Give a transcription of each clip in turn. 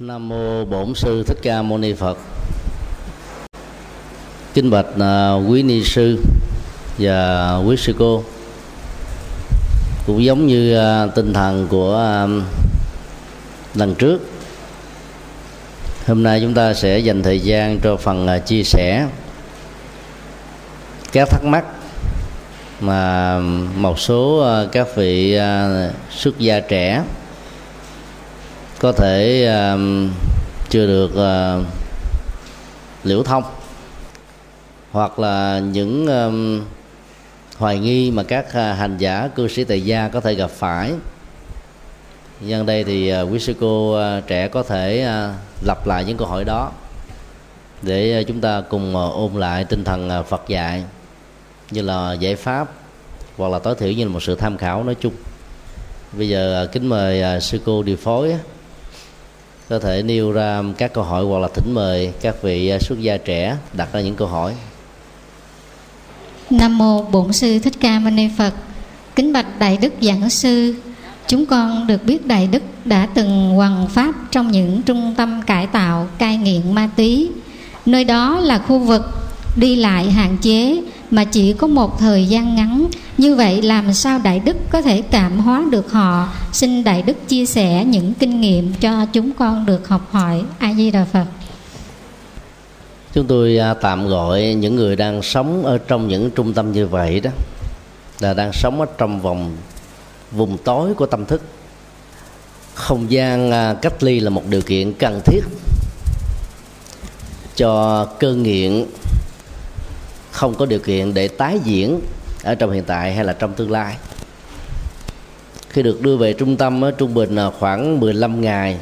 Nam mô Bổn sư Thích Ca Mâu Ni Phật. Kính bạch uh, quý ni sư và quý sư cô. Cũng giống như uh, tinh thần của uh, lần trước. Hôm nay chúng ta sẽ dành thời gian cho phần uh, chia sẻ các thắc mắc mà một số uh, các vị uh, xuất gia trẻ có thể à, uh, chưa được uh, liễu thông hoặc là những um, hoài nghi mà các uh, hành giả cư sĩ tại gia có thể gặp phải. Nhân đây thì uh, quý sư cô uh, trẻ có thể uh, lặp lại những câu hỏi đó để uh, chúng ta cùng uh, ôn lại tinh thần uh, Phật dạy như là giải pháp hoặc là tối thiểu như là một sự tham khảo nói chung. Bây giờ uh, kính mời uh, sư cô điều phối có thể nêu ra các câu hỏi hoặc là thỉnh mời các vị à, xuất gia trẻ đặt ra những câu hỏi Nam mô Bổn sư Thích Ca Mâu Ni Phật. Kính bạch Đại đức giảng sư, chúng con được biết Đại đức đã từng hoằng pháp trong những trung tâm cải tạo cai nghiện ma túy. Nơi đó là khu vực đi lại hạn chế mà chỉ có một thời gian ngắn. Như vậy làm sao đại đức có thể cảm hóa được họ? Xin đại đức chia sẻ những kinh nghiệm cho chúng con được học hỏi. A di đà phật. Chúng tôi à, tạm gọi những người đang sống ở trong những trung tâm như vậy đó, là đang sống ở trong vòng, vùng tối của tâm thức. Không gian à, cách ly là một điều kiện cần thiết cho cơn nghiện không có điều kiện để tái diễn ở trong hiện tại hay là trong tương lai. Khi được đưa về trung tâm trung bình là khoảng 15 ngày,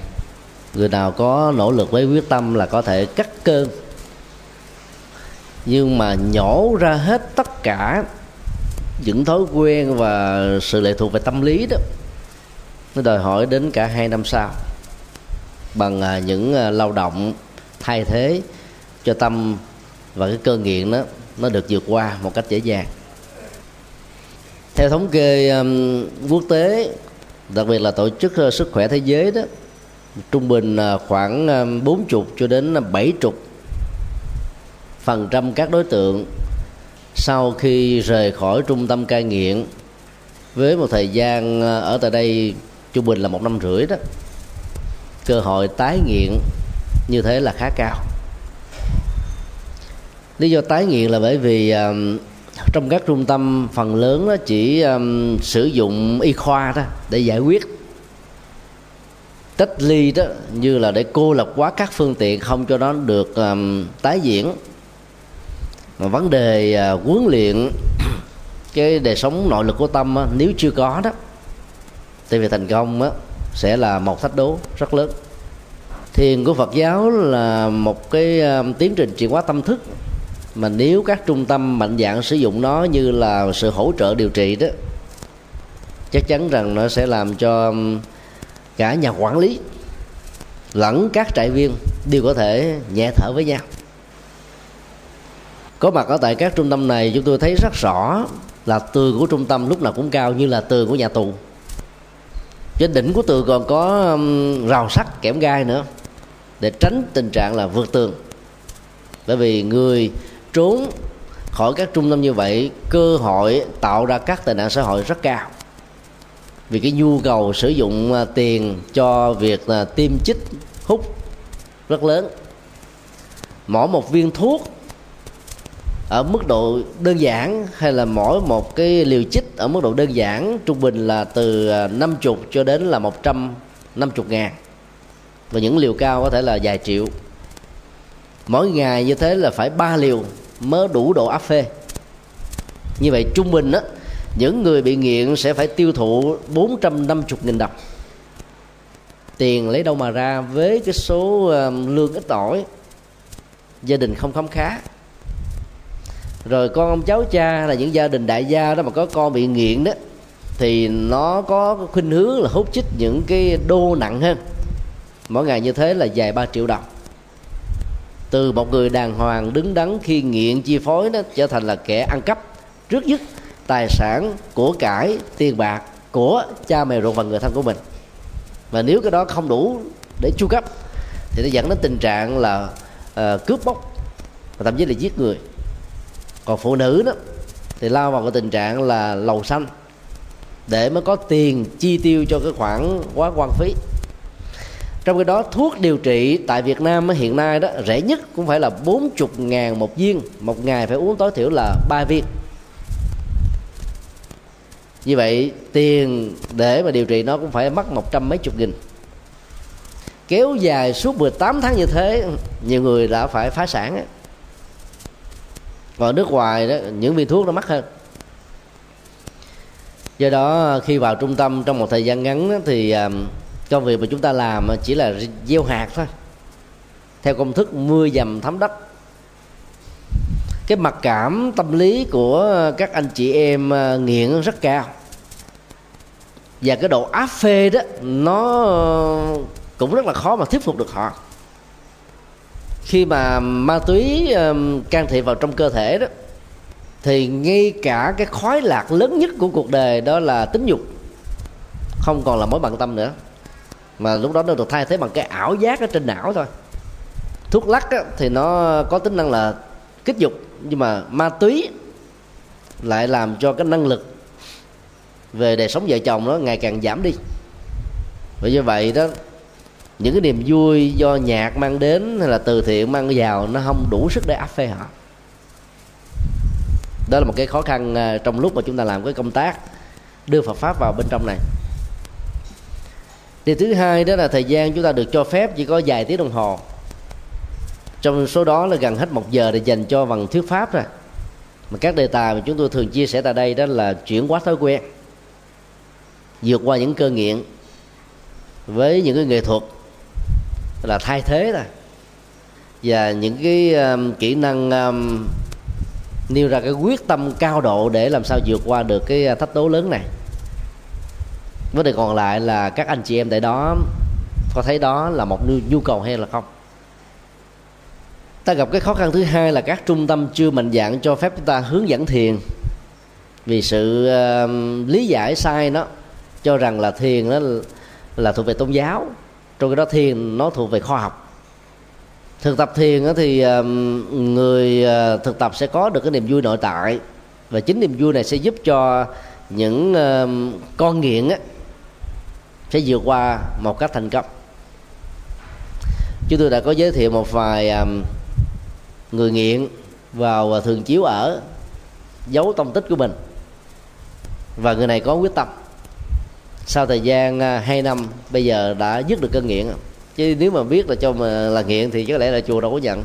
người nào có nỗ lực với quyết tâm là có thể cắt cơn. Nhưng mà nhổ ra hết tất cả những thói quen và sự lệ thuộc về tâm lý đó, nó đòi hỏi đến cả hai năm sau. Bằng à, những à, lao động thay thế cho tâm và cái cơ nghiện đó nó được vượt qua một cách dễ dàng. Theo thống kê um, quốc tế đặc biệt là tổ chức uh, sức khỏe thế giới đó trung bình uh, khoảng um, bốn 40 cho đến 70 phần trăm các đối tượng sau khi rời khỏi trung tâm cai nghiện với một thời gian uh, ở tại đây trung bình là một năm rưỡi đó cơ hội tái nghiện như thế là khá cao lý do tái nghiện là bởi vì um, trong các trung tâm phần lớn nó chỉ um, sử dụng y khoa đó để giải quyết. Cách ly đó như là để cô lập quá các phương tiện không cho nó được um, tái diễn. Mà vấn đề uh, huấn luyện cái đời sống nội lực của tâm á, nếu chưa có đó thì việc thành công á, sẽ là một thách đố rất lớn. Thiền của phật giáo là một cái um, tiến trình chuyển hóa tâm thức mà nếu các trung tâm mạnh dạng sử dụng nó như là sự hỗ trợ điều trị đó, chắc chắn rằng nó sẽ làm cho cả nhà quản lý lẫn các trại viên đều có thể nhẹ thở với nhau. Có mặt ở tại các trung tâm này, chúng tôi thấy rất rõ là tường của trung tâm lúc nào cũng cao như là tường của nhà tù. Trên đỉnh của tường còn có rào sắt kẽm gai nữa để tránh tình trạng là vượt tường. Bởi vì người trốn khỏi các trung tâm như vậy, cơ hội tạo ra các tệ nạn xã hội rất cao. Vì cái nhu cầu sử dụng à, tiền cho việc là tiêm chích hút rất lớn. Mỗi một viên thuốc ở mức độ đơn giản hay là mỗi một cái liều chích ở mức độ đơn giản trung bình là từ à, 50 cho đến là 150 ngàn. Và những liều cao có thể là vài triệu. Mỗi ngày như thế là phải ba liều mới đủ độ áp phê. Như vậy trung bình á, những người bị nghiện sẽ phải tiêu thụ 450.000 đồng. Tiền lấy đâu mà ra với cái số lương ít ỏi. Gia đình không khám khá. Rồi con ông cháu cha là những gia đình đại gia đó mà có con bị nghiện đó, thì nó có khuynh hướng là hút chích những cái đô nặng hơn. Mỗi ngày như thế là vài ba triệu đồng từ một người đàng hoàng đứng đắn khi nghiện chi phối nó trở thành là kẻ ăn cắp. Trước nhất tài sản của cải tiền bạc của cha mẹ ruột và người thân của mình. Và nếu cái đó không đủ để chu cấp thì nó dẫn đến tình trạng là uh, cướp bóc và thậm chí là giết người. Còn phụ nữ đó thì lao vào cái tình trạng là lầu xanh để mới có tiền chi tiêu cho cái khoản quá quan phí trong cái đó, thuốc điều trị tại Việt Nam hiện nay đó, rẻ nhất cũng phải là 40 ngàn một viên. Một ngày phải uống tối thiểu là ba viên. Như vậy, tiền để mà điều trị nó cũng phải mất một trăm mấy chục nghìn. Kéo dài suốt 18 tháng như thế, nhiều người đã phải phá sản còn nước ngoài đó, những viên thuốc nó mắc hơn. Do đó, khi vào trung tâm trong một thời gian ngắn thì à, công việc mà chúng ta làm chỉ là gieo hạt thôi. Theo công thức mưa dầm thấm đất. Cái mặc cảm tâm lý của các anh chị em à, nghiện rất cao. Và cái độ áp phê đó, nó cũng rất là khó mà thuyết phục được họ. Khi mà ma túy à, can thiệp vào trong cơ thể đó, thì ngay cả cái khói lạc lớn nhất của cuộc đời đó là tính dục, không còn là mối bận tâm nữa mà lúc đó nó được thay thế bằng cái ảo giác ở trên não thôi. Thuốc lắc á, thì nó có tính năng là kích dục nhưng mà ma túy lại làm cho cái năng lực về đời sống vợ chồng nó ngày càng giảm đi. Bởi như vậy đó những cái niềm vui do nhạc mang đến hay là từ thiện mang vào nó không đủ sức để áp phê họ. Đó là một cái khó khăn à, trong lúc mà chúng ta làm cái công tác đưa Phật pháp vào bên trong này điều thứ hai đó là thời gian chúng ta được cho phép chỉ có vài tiếng đồng hồ. Trong số đó là gần hết một giờ để dành cho bằng thuyết pháp rồi mà các đề tài mà chúng tôi thường chia sẻ tại đây đó là chuyển hóa thói quen vượt qua những cơn nghiện với những cái nghệ thuật là thay thế thôi. Và những cái um, kỹ năng um, nêu ra cái quyết tâm cao độ để làm sao vượt qua được cái à, thách đố lớn này vấn đề còn lại là các anh chị em tại đó có thấy đó là một nhu cầu hay là không? Ta gặp cái khó khăn thứ hai là các trung tâm chưa mạnh dạng cho phép chúng ta hướng dẫn thiền. Vì sự uh, lý giải sai nó cho rằng là thiền nó là thuộc về tôn giáo. Trong cái đó thiền nó thuộc về khoa học. Thực tập thiền thì người ờ, thực tập sẽ có được cái niềm vui nội tại. Và chính niềm vui này sẽ giúp cho những con nghiện sẽ vượt qua một cách thành công. Chúng tôi đã có giới thiệu một vài à, người nghiện vào à, thường chiếu ở giấu tông tích của mình. Và người này có quyết tâm. Sau thời gian à, hai năm bây giờ đã dứt được cơn nghiện. Chứ nếu mà biết là cho mà là nghiện thì có lẽ là chùa đâu có nhận.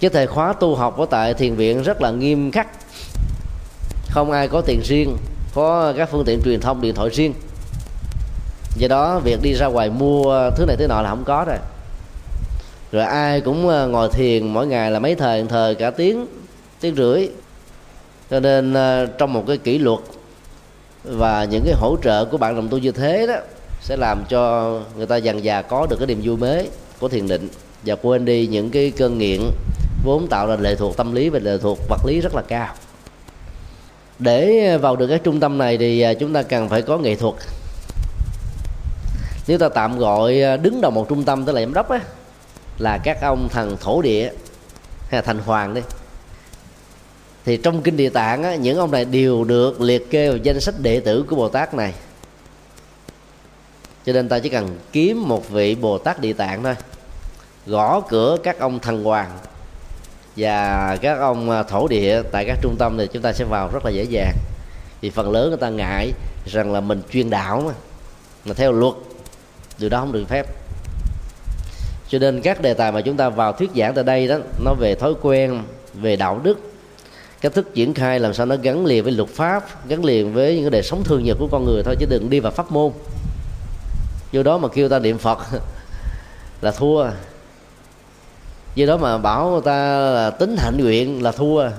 Cái thời khóa tu học ở tại thiền viện rất là nghiêm khắc. Không ai có tiền riêng có các phương tiện truyền thông điện thoại riêng do đó, việc đi ra ngoài mua thứ này thứ nọ là không có rồi. Rồi ai cũng ờ, ngồi thiền mỗi ngày là mấy thời thời cả tiếng tiếng rưỡi. Cho nên ờ, trong một cái kỷ luật và những cái hỗ trợ của bạn đồng tu như thế đó, sẽ làm cho người ta dần dà có được cái niềm vui mới của thiền định và quên đi những cái cơn nghiện vốn tạo ra lệ thuộc tâm lý và lệ thuộc vật lý rất là cao. Để vào được cái trung tâm này thì ờ, chúng ta cần phải có nghệ thuật nếu ta tạm gọi ờ, đứng đầu một trung tâm tức là giám đốc á là các ông thần thổ địa hay là thành hoàng đi. Thì trong kinh địa tạng á, những ông này đều được liệt kê vào danh sách đệ tử của bồ tát này. Cho nên ta chỉ cần kiếm một vị bồ tát địa tạng thôi gõ cửa các ông thần hoàng và các ông ờ, thổ địa tại các trung tâm thì chúng ta sẽ vào rất là dễ dàng. Vì phần lớn người ta ngại rằng là mình chuyên đạo mà mà theo luật điều đó không được phép. Cho nên các đề tài mà chúng ta vào thuyết giảng tại đây đó, nó về thói quen, về đạo đức, cách thức triển khai làm sao nó gắn liền với luật pháp, gắn liền với những cái đời sống thường nhật của con người thôi, chứ đừng đi vào pháp môn. Do đó mà kêu ta niệm phật là thua. Do đó mà bảo người ta là tính hạnh nguyện là thua.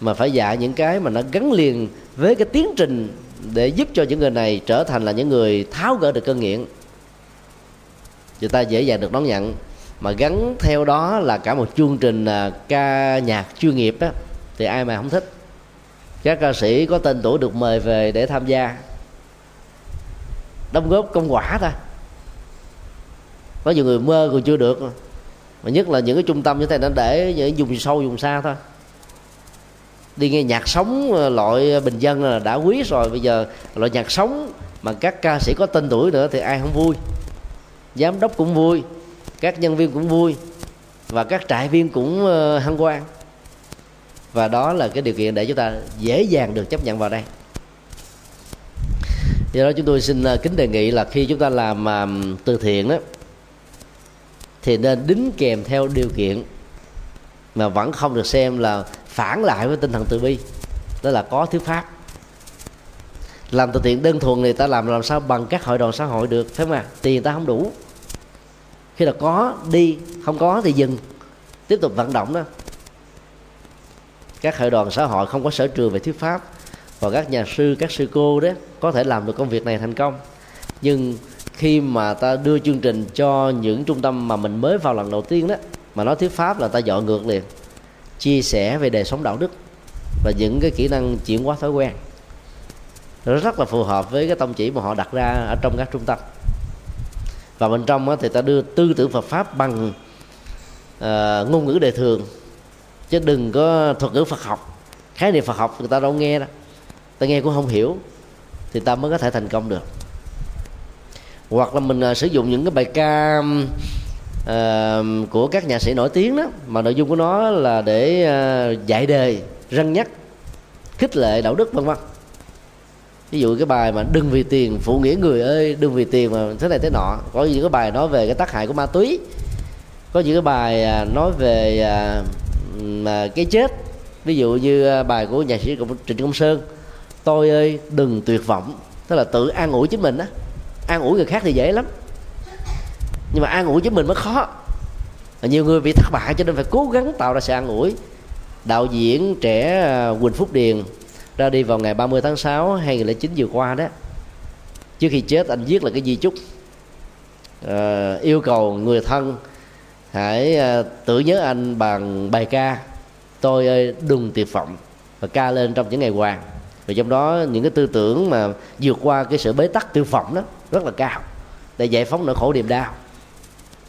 Mà phải dạy những cái mà nó gắn liền với cái tiến trình để giúp cho những người này trở thành là những người tháo gỡ được cơn nghiện. Người ta dễ dàng được đón nhận, mà gắn theo đó là cả một chương trình à, ca nhạc chuyên nghiệp đó thì ai mà không thích. Các ca sĩ có tên tuổi được mời về để tham gia. Đóng góp công quả ta. Có nhiều người mơ còn chưa được, mà nhất là những cái trung tâm như thế nó để những dùng sâu dùng xa thôi đi nghe nhạc sống ờ, loại bình dân là đã quý rồi. Bây giờ loại nhạc sống mà các ca sĩ có tên tuổi nữa thì ai không vui? Giám đốc cũng vui, các nhân viên cũng vui, và các trại viên cũng hăng hân hoan. Và đó là cái điều kiện để chúng ta dễ dàng được chấp nhận vào đây. Do đó chúng tôi xin ờ, kính đề nghị là khi chúng ta làm từ thiện đó thì nên đính kèm theo điều kiện mà vẫn không được xem là phản lại với tinh thần từ bi. Đó là có thuyết pháp. Làm từ thiện đơn thuần thì ta làm làm sao bằng các hội đoàn xã hội được, phải không ạ? Tiền ta không đủ. Khi là có, đi, không có thì dừng. Tiếp tục vận động đó. Các hội đoàn xã hội không có sở trường về thuyết pháp. Và các nhà sư, các sư cô đó có thể làm được công việc này thành công. Nhưng khi mà ta đưa chương trình cho những trung tâm mà mình mới vào lần đầu tiên đó, mà nói thuyết pháp là ta dọn ngược liền chia sẻ về đời sống đạo đức và những cái kỹ năng chuyển hóa thói quen. Nó rất là phù hợp với cái tông chỉ mà họ đặt ra ở trong các trung tâm. Và bên trong thì ta đưa tư tưởng Phật pháp bằng uh, ngôn ngữ đời thường. Chứ đừng có thuật ngữ Phật học. Khái niệm Phật học người ta đâu nghe đó ta nghe cũng không hiểu thì ta mới có thể thành công được. Hoặc là mình uh, sử dụng những cái bài ca uh, của các nhà sĩ nổi tiếng đó mà nội dung của nó là để uh, dạy đề răng nhắc khích lệ đạo đức vân vân. Ví dụ cái bài mà đừng vì tiền phụ nghĩa người ơi đừng vì tiền mà thế này thế nọ. Có những cái bài nói về cái tác hại của ma túy. Có những cái bài à, nói về à, mà cái chết. Ví dụ như à, bài của nhà sĩ trịnh công sơn tôi ơi đừng tuyệt vọng. Tức là tự an ủi chính mình á. An ủi người khác thì dễ lắm nhưng mà an ủi với mình mới khó. Nhiều người bị thất bại cho nên phải cố gắng tạo ra sự an ủi. Đạo diễn trẻ à, Quỳnh Phúc Điền ra đi vào ngày 30 tháng 6 2009 vừa qua đó. Trước khi chết anh viết là cái di chúc à, yêu cầu người thân hãy à, tưởng nhớ anh bằng bài ca tôi ơi đừng tuyệt vọng và ca lên trong những ngày hoàng. Và trong đó những cái tư tưởng mà vượt qua cái sự bế tắc tiêu vọng đó rất là cao để giải phóng nỗi khổ niềm đau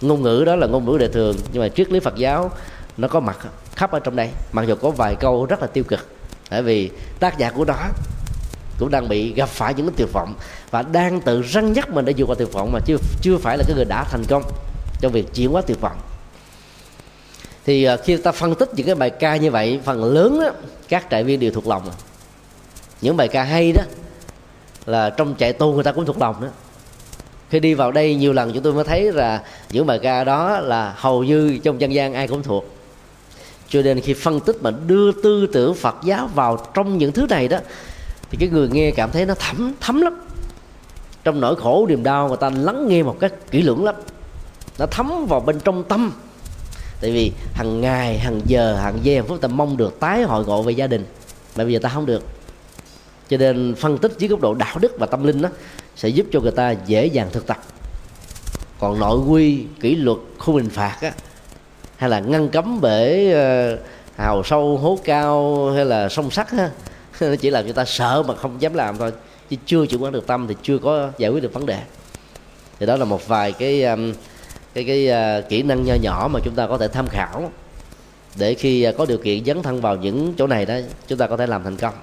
ngôn ngữ đó là ngôn ngữ đời thường nhưng mà triết lý phật giáo nó có mặt khắp ở trong đây. Mặc dù có vài câu rất là tiêu cực tại vì tác giả của nó cũng đang bị gặp phải những cái tuyệt vọng và đang tự răng nhắc mình để vượt qua tuyệt vọng mà chưa chưa phải là cái người đã thành công trong việc chuyển hóa tuyệt vọng. Thì ờ, khi ta phân tích những cái bài ca như vậy phần lớn đó, các trại viên đều thuộc lòng. Những bài ca hay đó là trong trại tu người ta cũng thuộc lòng đó khi đi vào đây nhiều lần chúng tôi mới thấy là những bài ca đó là hầu như trong dân gian ai cũng thuộc. Cho nên khi phân tích mà đưa tư tưởng phật giáo vào trong những thứ này đó, thì cái người nghe cảm thấy nó thấm thấm lắm. Trong nỗi khổ, niềm đau người ta lắng nghe một cách kỹ lưỡng lắm. Nó thấm vào bên trong tâm. Tại vì hàng ngày hàng giờ hàng giây hàng phút ta mong được, tái hội ngộ về gia đình. Mà bây giờ ta không được. Cho nên phân tích dưới góc độ đạo đức và tâm linh đó sẽ giúp cho người ta dễ dàng thực tập. Còn nội quy kỷ luật khung hình phạt á hay là ngăn cấm bể ờ, hào sâu hố cao hay là sông sắt á, nó chỉ làm người ta sợ mà không dám làm thôi. Chứ chưa chịu quán được tâm thì chưa có giải quyết được vấn đề. Thì đó là một vài cái cái cái uh, kỹ năng nho nhỏ mà chúng ta có thể tham khảo để khi uh, có điều kiện dấn thân vào những chỗ này đó chúng ta có thể làm thành công.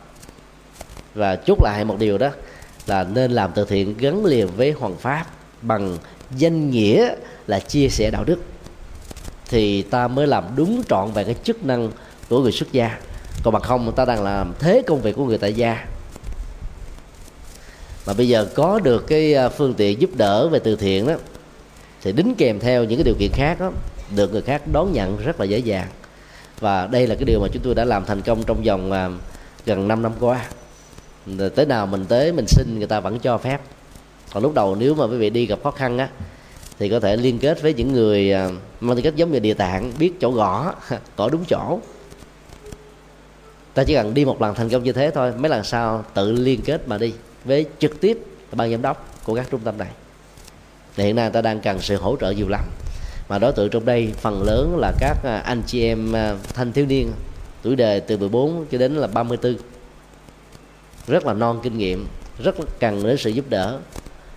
Và chốt lại một điều đó là nên làm từ thiện gắn liền với hoàng pháp bằng danh nghĩa là chia sẻ đạo đức. Thì ta mới làm đúng trọn về cái chức năng của người xuất gia. Còn bằng không, ta đang làm thế công việc của người tại gia. Mà bây giờ có được cái à, phương tiện giúp đỡ về từ thiện đó, thì đính kèm theo những cái điều kiện khác đó, được người khác đón nhận rất là dễ dàng. Và đây là cái điều mà chúng tôi đã làm thành công trong vòng à, gần 5 năm qua tới nào mình tới, mình xin, người ta vẫn cho phép. Còn lúc đầu nếu mà quý vị đi gặp khó khăn á, thì có thể liên kết với những người à, mang tính cách giống như địa tạng, biết chỗ gõ gõ đúng chỗ. Ta chỉ cần đi một lần thành công như thế thôi, mấy lần sau tự liên kết mà đi với trực tiếp ban giám đốc của các trung tâm này. Hiện nay ta đang cần sự hỗ trợ nhiều lắm. Mà đối tượng trong đây phần lớn là các à, anh chị em à, thanh thiếu niên, tuổi đời từ 14 cho đến là 34 rất là non kinh nghiệm rất cần đến sự giúp đỡ.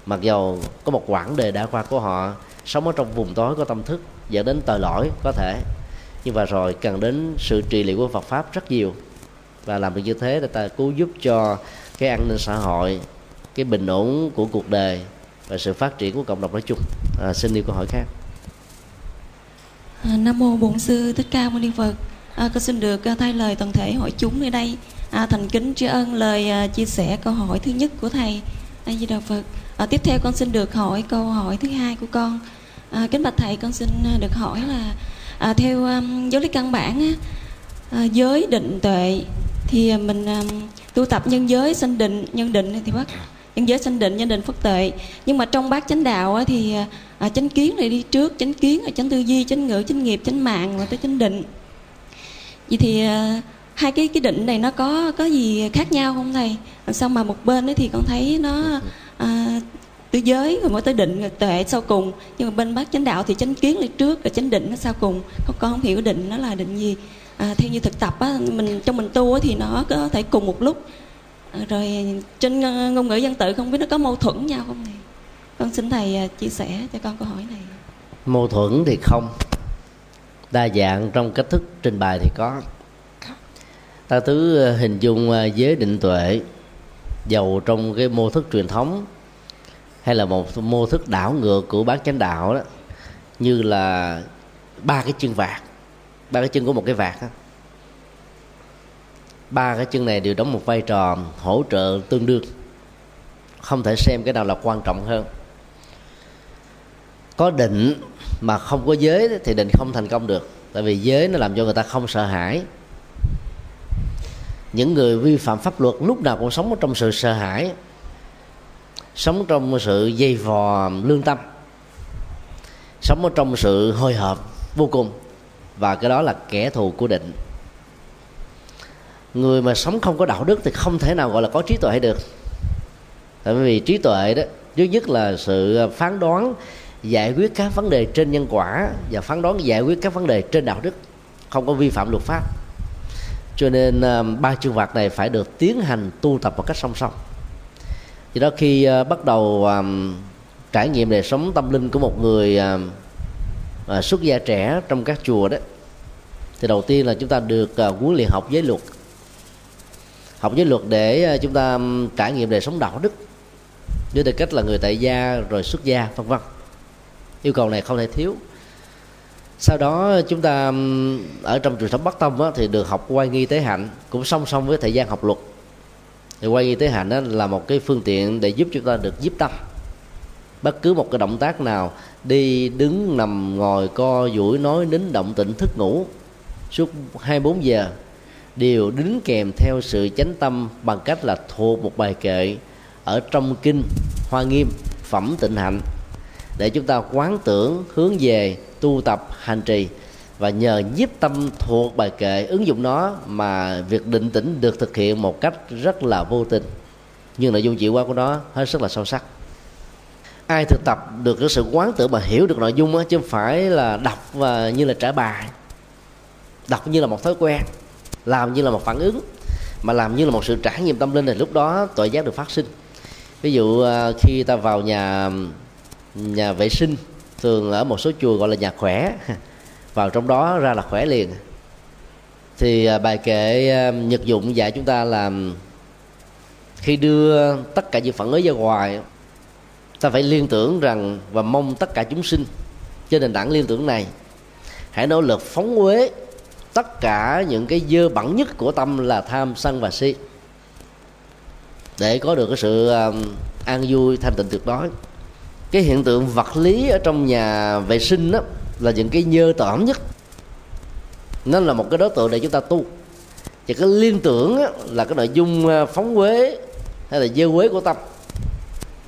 Mặc dầu có một quãng đời đã qua của họ sống ở trong vùng tối có tâm thức dẫn đến tội lỗi có thể. Nhưng mà rồi cần đến sự trị liệu của Phật pháp rất nhiều. Và làm được như thế để ta cứu giúp cho cái an ninh xã hội cái bình ổn của cuộc đời và sự phát triển của cộng đồng nói chung. À, xin đi câu hỏi khác. À, nam mô bổn sư thích ca mâu ni phật. À, con xin được à, thay lời toàn thể hội chúng nơi đây à, thành kính tri ân lời à, chia sẻ câu hỏi thứ nhất của thầy a di đà phật. À, tiếp theo con xin được hỏi câu hỏi thứ hai của con. À, kính bạch thầy con xin à, được hỏi là à, theo um, giáo lý căn bản à, giới định tuệ thì mình um, tu tập nhân giới sanh định nhân định thì bắt nhân giới sanh định nhân định phất tuệ. Nhưng mà trong bát chánh đạo á, thì à, chánh kiến này đi trước chánh kiến chánh tư duy chánh ngữ chánh nghiệp chánh mạng và tới chánh định. Vậy thì à, hai cái cái định này nó có có gì khác nhau không thầy? Sao mà một bên ấy thì con thấy nó à, tứ giới rồi mới tới định tuệ sau cùng. Nhưng mà bên bát chánh đạo thì chánh kiến lên trước rồi chánh định nó sau cùng. Con con không hiểu định nó là định gì. À, theo như thực tập á mình trong mình tu á, thì nó có thể cùng một lúc. À, rồi trên ngôn ngữ dân tự không biết nó có mâu thuẫn nhau không thầy? Con xin thầy à, chia sẻ cho con câu hỏi này. Mâu thuẫn thì không. Đa dạng trong cách thức trình bày thì có ta cứ ờ, hình dung ờ, giới định tuệ giàu trong cái mô thức truyền thống, hay là một mô thức đảo ngược của bát chánh đạo đó, như là ba cái chân vạc, ba cái chân của một cái vạc đó. ba cái chân này đều đóng một vai trò hỗ trợ tương đương, không thể xem cái nào là quan trọng hơn có định mà không có giới thì định không thành công được, tại vì giới nó làm cho người ta không sợ hãi những người vi phạm pháp luật lúc nào cũng sống ở trong sự sợ hãi, sống trong sự dây vò lương tâm, sống ở trong sự hồi hộp vô cùng, và cái đó là kẻ thù của định. Người mà sống không có đạo đức thì không thể nào gọi là có trí tuệ được. Tại vì trí tuệ đó, thứ nhất là sự phán đoán, giải quyết các vấn đề trên nhân quả, và phán đoán giải quyết các vấn đề trên đạo đức, không có vi phạm luật pháp cho nên à, ba chương vạc này phải được tiến hành tu tập một cách song song. Do đó khi à, bắt đầu à, trải nghiệm đời sống tâm linh của một người xuất gia trẻ trong các chùa đó, thì đầu tiên là chúng ta được huấn luyện học giới luật. Học giới luật để chúng ta trải nghiệm đời sống đạo đức, với tư cách là người tại gia rồi xuất gia, vân vân. Yêu cầu này không thể thiếu sau đó chúng ta ở trong truyền thống bắc tông á, thì được học quay nghi tế hạnh cũng song song với thời gian học luật. Thì quay nghi tế hạnh đó là một cái phương tiện để giúp chúng ta được giúp tâm. Bất cứ một cái động tác nào đi đứng nằm ngồi co duỗi nói nín động tĩnh thức ngủ suốt 24 giờ đều đính kèm theo sự chánh tâm bằng cách là thuộc một bài kệ ở trong kinh hoa nghiêm phẩm tịnh hạnh để chúng ta quán tưởng hướng về tu tập hành trì và nhờ nhiếp tâm thuộc bài kệ ứng dụng nó mà việc định tĩnh được thực hiện một cách rất là vô tình. Nhưng nội dung chịu qua của nó hết sức là sâu sắc. Ai thực tập được cái sự quán tưởng mà hiểu được nội dung đó, chứ không phải là đọc và như là trả bài. Đọc như là một thói quen làm như là một phản ứng mà làm như là một sự trải nghiệm tâm linh thì lúc đó tội giác được phát sinh. Ví dụ à, khi ta vào nhà nhà vệ sinh thường ở một số chùa gọi là nhà khỏe. Vào trong đó ra là khỏe liền. Thì à, bài kệ à, nhật dụng dạy chúng ta làm khi đưa tất cả những phản ứng ra ngoài, ta phải liên tưởng rằng và mong tất cả chúng sinh trên nền tảng liên tưởng này, hãy nỗ lực phóng uế tất cả những cái dơ bẩn nhất của tâm là tham sân và si. Để có được cái sự an vui thanh tịnh tuyệt đối cái hiện tượng vật lý ở trong nhà vệ sinh đó là những cái nhơ tởm nhất. Nó là một cái đối tượng để chúng ta tu. Và cái liên tưởng á, là cái nội dung à, phóng quế hay là dơ quế của tâm.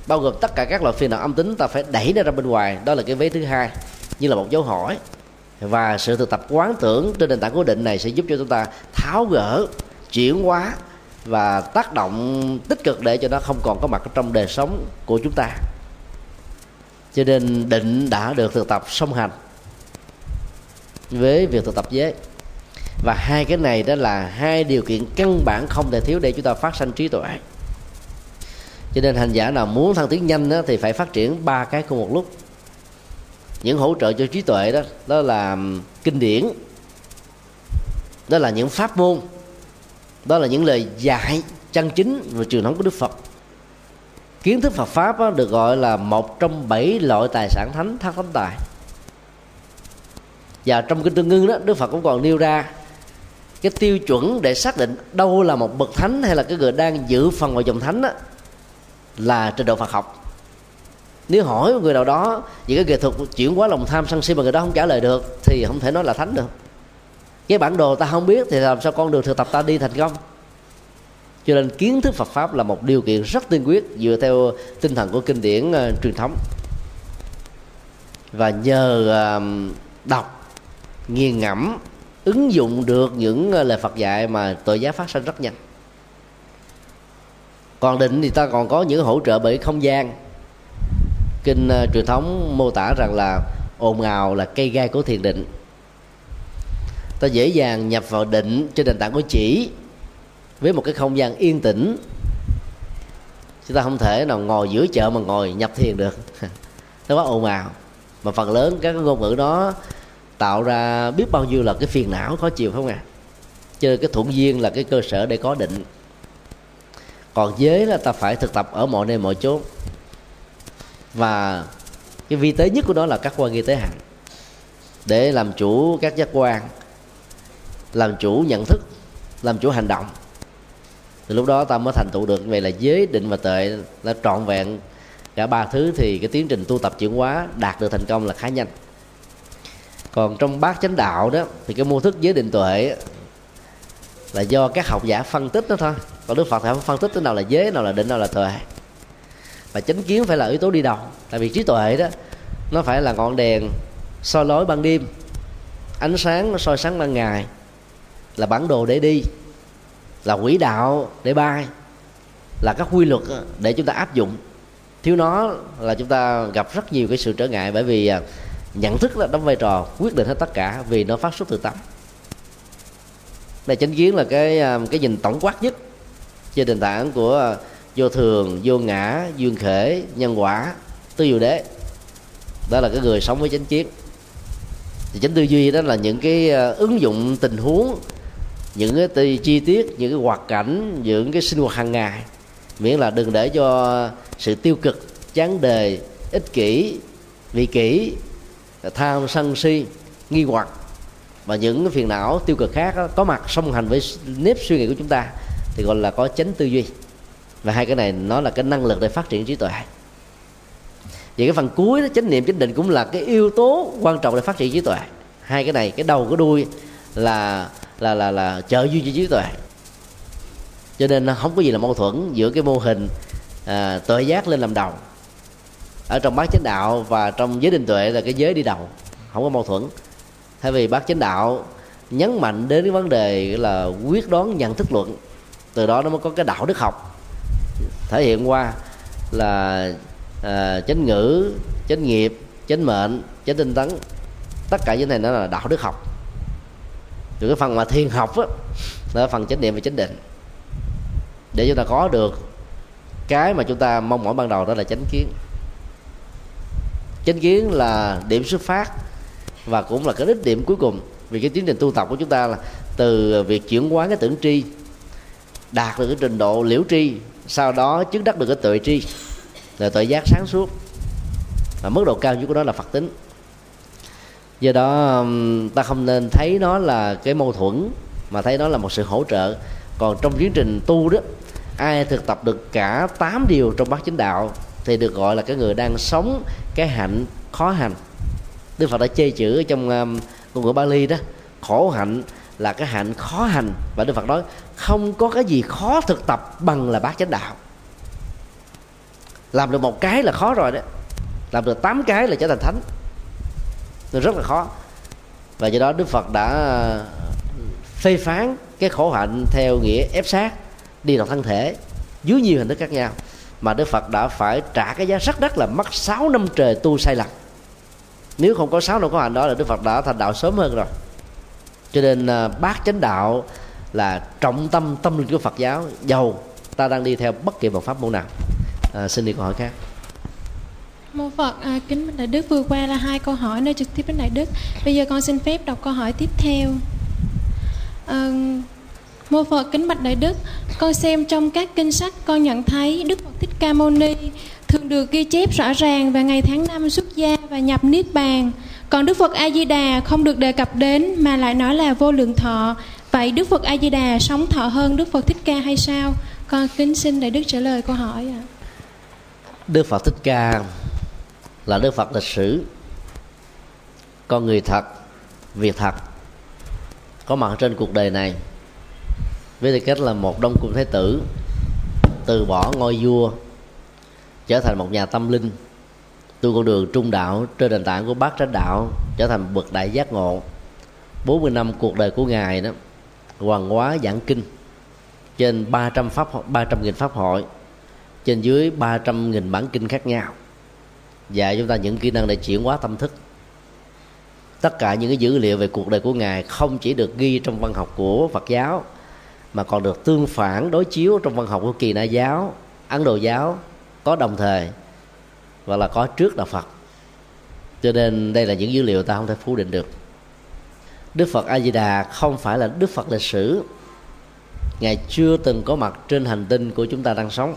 Bao gồm tất cả các loại phiền não âm tính ta phải đẩy nó ra bên ngoài. Đó là cái vế thứ hai như là một dấu hỏi. Và sự thực tập quán tưởng trên nền tảng cố định này sẽ giúp cho chúng ta tháo gỡ chuyển hóa và tác động tích cực để cho nó không còn có mặt trong đời sống của chúng ta cho nên định đã được thực tập song hành với việc thực tập giới. Và hai cái này đó là hai điều kiện căn bản không thể thiếu để chúng ta phát sanh trí tuệ. Cho nên hành giả nào muốn thăng tiến nhanh đó, thì phải phát triển ba cái cùng một lúc. Những hỗ trợ cho trí tuệ đó đó là kinh điển đó là những pháp môn đó là những lời dạy chân chính và truyền thống của đức phật kiến thức phật pháp đó, được gọi là một trong bảy loại tài sản thánh thác thánh tài. Và trong kinh tương ngưng đó đức phật cũng còn nêu ra cái tiêu chuẩn để xác định đâu là một bậc thánh hay là cái người đang giữ phần vào dòng thánh đó, là trình độ phật học. Nếu hỏi người nào đó về cái nghệ thuật chuyển hóa lòng tham sân si mà người đó không trả lời được thì không thể nói là thánh được. Cái bản đồ ta không biết thì làm sao con đường thực tập ta đi thành công? Cho nên kiến thức Phật pháp là một điều kiện rất tiên quyết dựa theo tinh thần của kinh điển uh, truyền thống. Và nhờ uh, đọc nghiền ngẫm ứng dụng được những uh, lời Phật dạy mà tội giá phát sinh rất nhanh. Còn định thì ta còn có những hỗ trợ bởi không gian. Kinh uh, truyền thống mô tả rằng là ồn ào là cây gai của thiền định. Ta dễ dàng nhập vào định trên nền tảng của chỉ với một cái không gian yên tĩnh. Chúng ta không thể nào ngồi giữa chợ mà ngồi nhập thiền được. Nó quá ồn ào. Mà phần lớn các cái ngôn ngữ đó tạo ra biết bao nhiêu là cái phiền não khó chịu không à cho nên cái thuận duyên là cái cơ sở để có định. Còn giới là ta phải thực tập ở mọi nơi, mọi chốn. Và cái vi tế nhất của nó là các quan nghi tế hạnh để làm chủ các giác quan, làm chủ nhận thức, làm chủ hành động thì lúc đó ta mới thành tựu được. Vậy là giới định và tuệ là trọn vẹn cả ba thứ thì cái tiến trình tu tập chuyển hóa đạt được thành công là khá nhanh. Còn trong bát chánh đạo đó, thì cái mô thức giới định tuệ là do các học giả phân tích đó thôi. Còn đức phật thì không phân tích thế nào là giới, nào là định, nào là tuệ. Và chánh kiến phải là yếu tố đi đầu. Tại vì trí tuệ đó, nó phải là ngọn đèn soi lối ban đêm. Ánh sáng nó soi sáng ban ngày là bản đồ để đi là quỹ đạo để bay, là các quy luật để chúng ta áp dụng. Thiếu nó là chúng ta gặp rất nhiều cái sự trở ngại bởi vì à, nhận thức là đóng vai trò quyết định hết tất cả vì nó phát xuất từ tâm này chánh kiến là cái à, cái nhìn tổng quát nhất trên nền tảng của à, vô thường, vô ngã duyên khể, nhân quả tư diệu đế. Đó là cái người sống với chánh kiến. Thì chánh tư duy đó là những cái ứng dụng tình huống những cái chi tiết những cái hoạt cảnh những cái sinh hoạt hàng ngày. Miễn là đừng để cho sự tiêu cực chán đề ích kỷ vị kỷ tham sân si nghi hoặc và những cái phiền não tiêu cực khác đó, có mặt song hành với nếp suy nghĩ của chúng ta thì gọi là có chánh tư duy. Và hai cái này nó là cái năng lực để phát triển trí tuệ. Vậy cái phần cuối đó chánh niệm chánh định cũng là cái yếu tố quan trọng để phát triển trí tuệ. Hai cái này cái đầu cái đuôi là là là là trợ duy cho trí tuệ cho nên không có gì là mâu thuẫn giữa cái mô hình à, tuệ giác lên làm đầu. Ở trong bát chánh đạo và trong giới định tuệ là cái giới đi đầu không có mâu thuẫn. Thay vì bát chánh đạo nhấn mạnh đến cái vấn đề là quyết đoán nhận thức luận từ đó nó mới có cái đạo đức học. Thể hiện qua là à, chánh ngữ chánh nghiệp chánh mệnh chánh tinh tấn. Tất cả những này nó là đạo đức học từ cái phần mà thiền học á, là phần chánh niệm và chánh định. Để chúng ta có được cái mà chúng ta mong mỏi ban đầu đó là chánh kiến. Chánh kiến là điểm xuất phát và cũng là cái đích điểm cuối cùng vì cái tiến trình tu tập của chúng ta là từ việc chuyển hóa cái tưởng tri, đạt được cái trình độ liễu tri, sau đó chứng đắc được cái tuệ tri, là tuệ giác sáng suốt. Và mức độ cao nhất của nó là phật tính do đó um, ta không nên thấy nó là cái mâu thuẫn mà thấy nó là một sự hỗ trợ. Còn trong tiến trình tu đó ai thực tập được cả 8 điều trong bát chánh đạo thì được gọi là cái người đang sống cái hạnh khó hành. Đức phật đã chê chữ trong um, ngôn ngữ bali đó khổ hạnh là cái hạnh khó hành. Và đức phật nói không có cái gì khó thực tập bằng là bát chánh đạo. Làm được một cái là khó rồi đó. Làm được tám cái là trở thành thánh nó rất là khó. Và do đó đức phật đã ờ, phê phán cái khổ hạnh theo nghĩa ép sát đi vào thân thể dưới nhiều hình thức khác nhau. Mà đức phật đã phải trả cái giá rất đắt là mất 6 năm trời tu sai lầm. Nếu không có sáu năm khổ hạnh đó là đức phật đã thành đạo sớm hơn rồi. Cho nên bác bát chánh đạo là trọng tâm tâm linh của phật giáo. Giàu ta đang đi theo bất kỳ một pháp môn nào. À, xin đi câu hỏi khác. Mô Phật, à, kính đại đức vừa qua là hai câu hỏi nơi trực tiếp đến đại đức. Bây giờ con xin phép đọc câu hỏi tiếp theo. À, Mô Phật kính bạch đại đức, con xem trong các kinh sách con nhận thấy Đức Phật Thích Ca Mâu Ni thường được ghi chép rõ ràng về ngày tháng năm xuất gia và nhập niết bàn. Còn Đức Phật A Di Đà không được đề cập đến mà lại nói là vô lượng thọ. Vậy Đức Phật A Di Đà sống thọ hơn Đức Phật Thích Ca hay sao? Con kính xin đại đức trả lời câu hỏi ạ. Đức Phật Thích Ca là Đức Phật lịch sử. Con người thật, việc thật có mặt trên cuộc đời này. Với tư cách là một đông cung thái tử, từ bỏ ngôi vua, trở thành một nhà tâm linh, tu con đường trung đạo trên nền tảng của bát chánh đạo, trở thành bậc đại giác ngộ. 40 năm cuộc đời của ngài đó hoàng hóa giảng kinh trên 300 pháp 300 nghìn pháp hội, trên dưới 300 nghìn bản kinh khác nhau dạy chúng ta những kỹ năng để chuyển hóa tâm thức. Tất cả những cái dữ liệu về cuộc đời của ngài không chỉ được ghi trong văn học của Phật giáo, mà còn được tương phản, đối chiếu trong văn học của kỳ na giáo, ấn độ giáo, có đồng thời, và là có trước đạo phật. Cho nên đây là những dữ liệu ta không thể phủ định được. Đức phật a di đà không phải là đức phật lịch sử. Ngài chưa từng có mặt trên hành tinh của chúng ta đang sống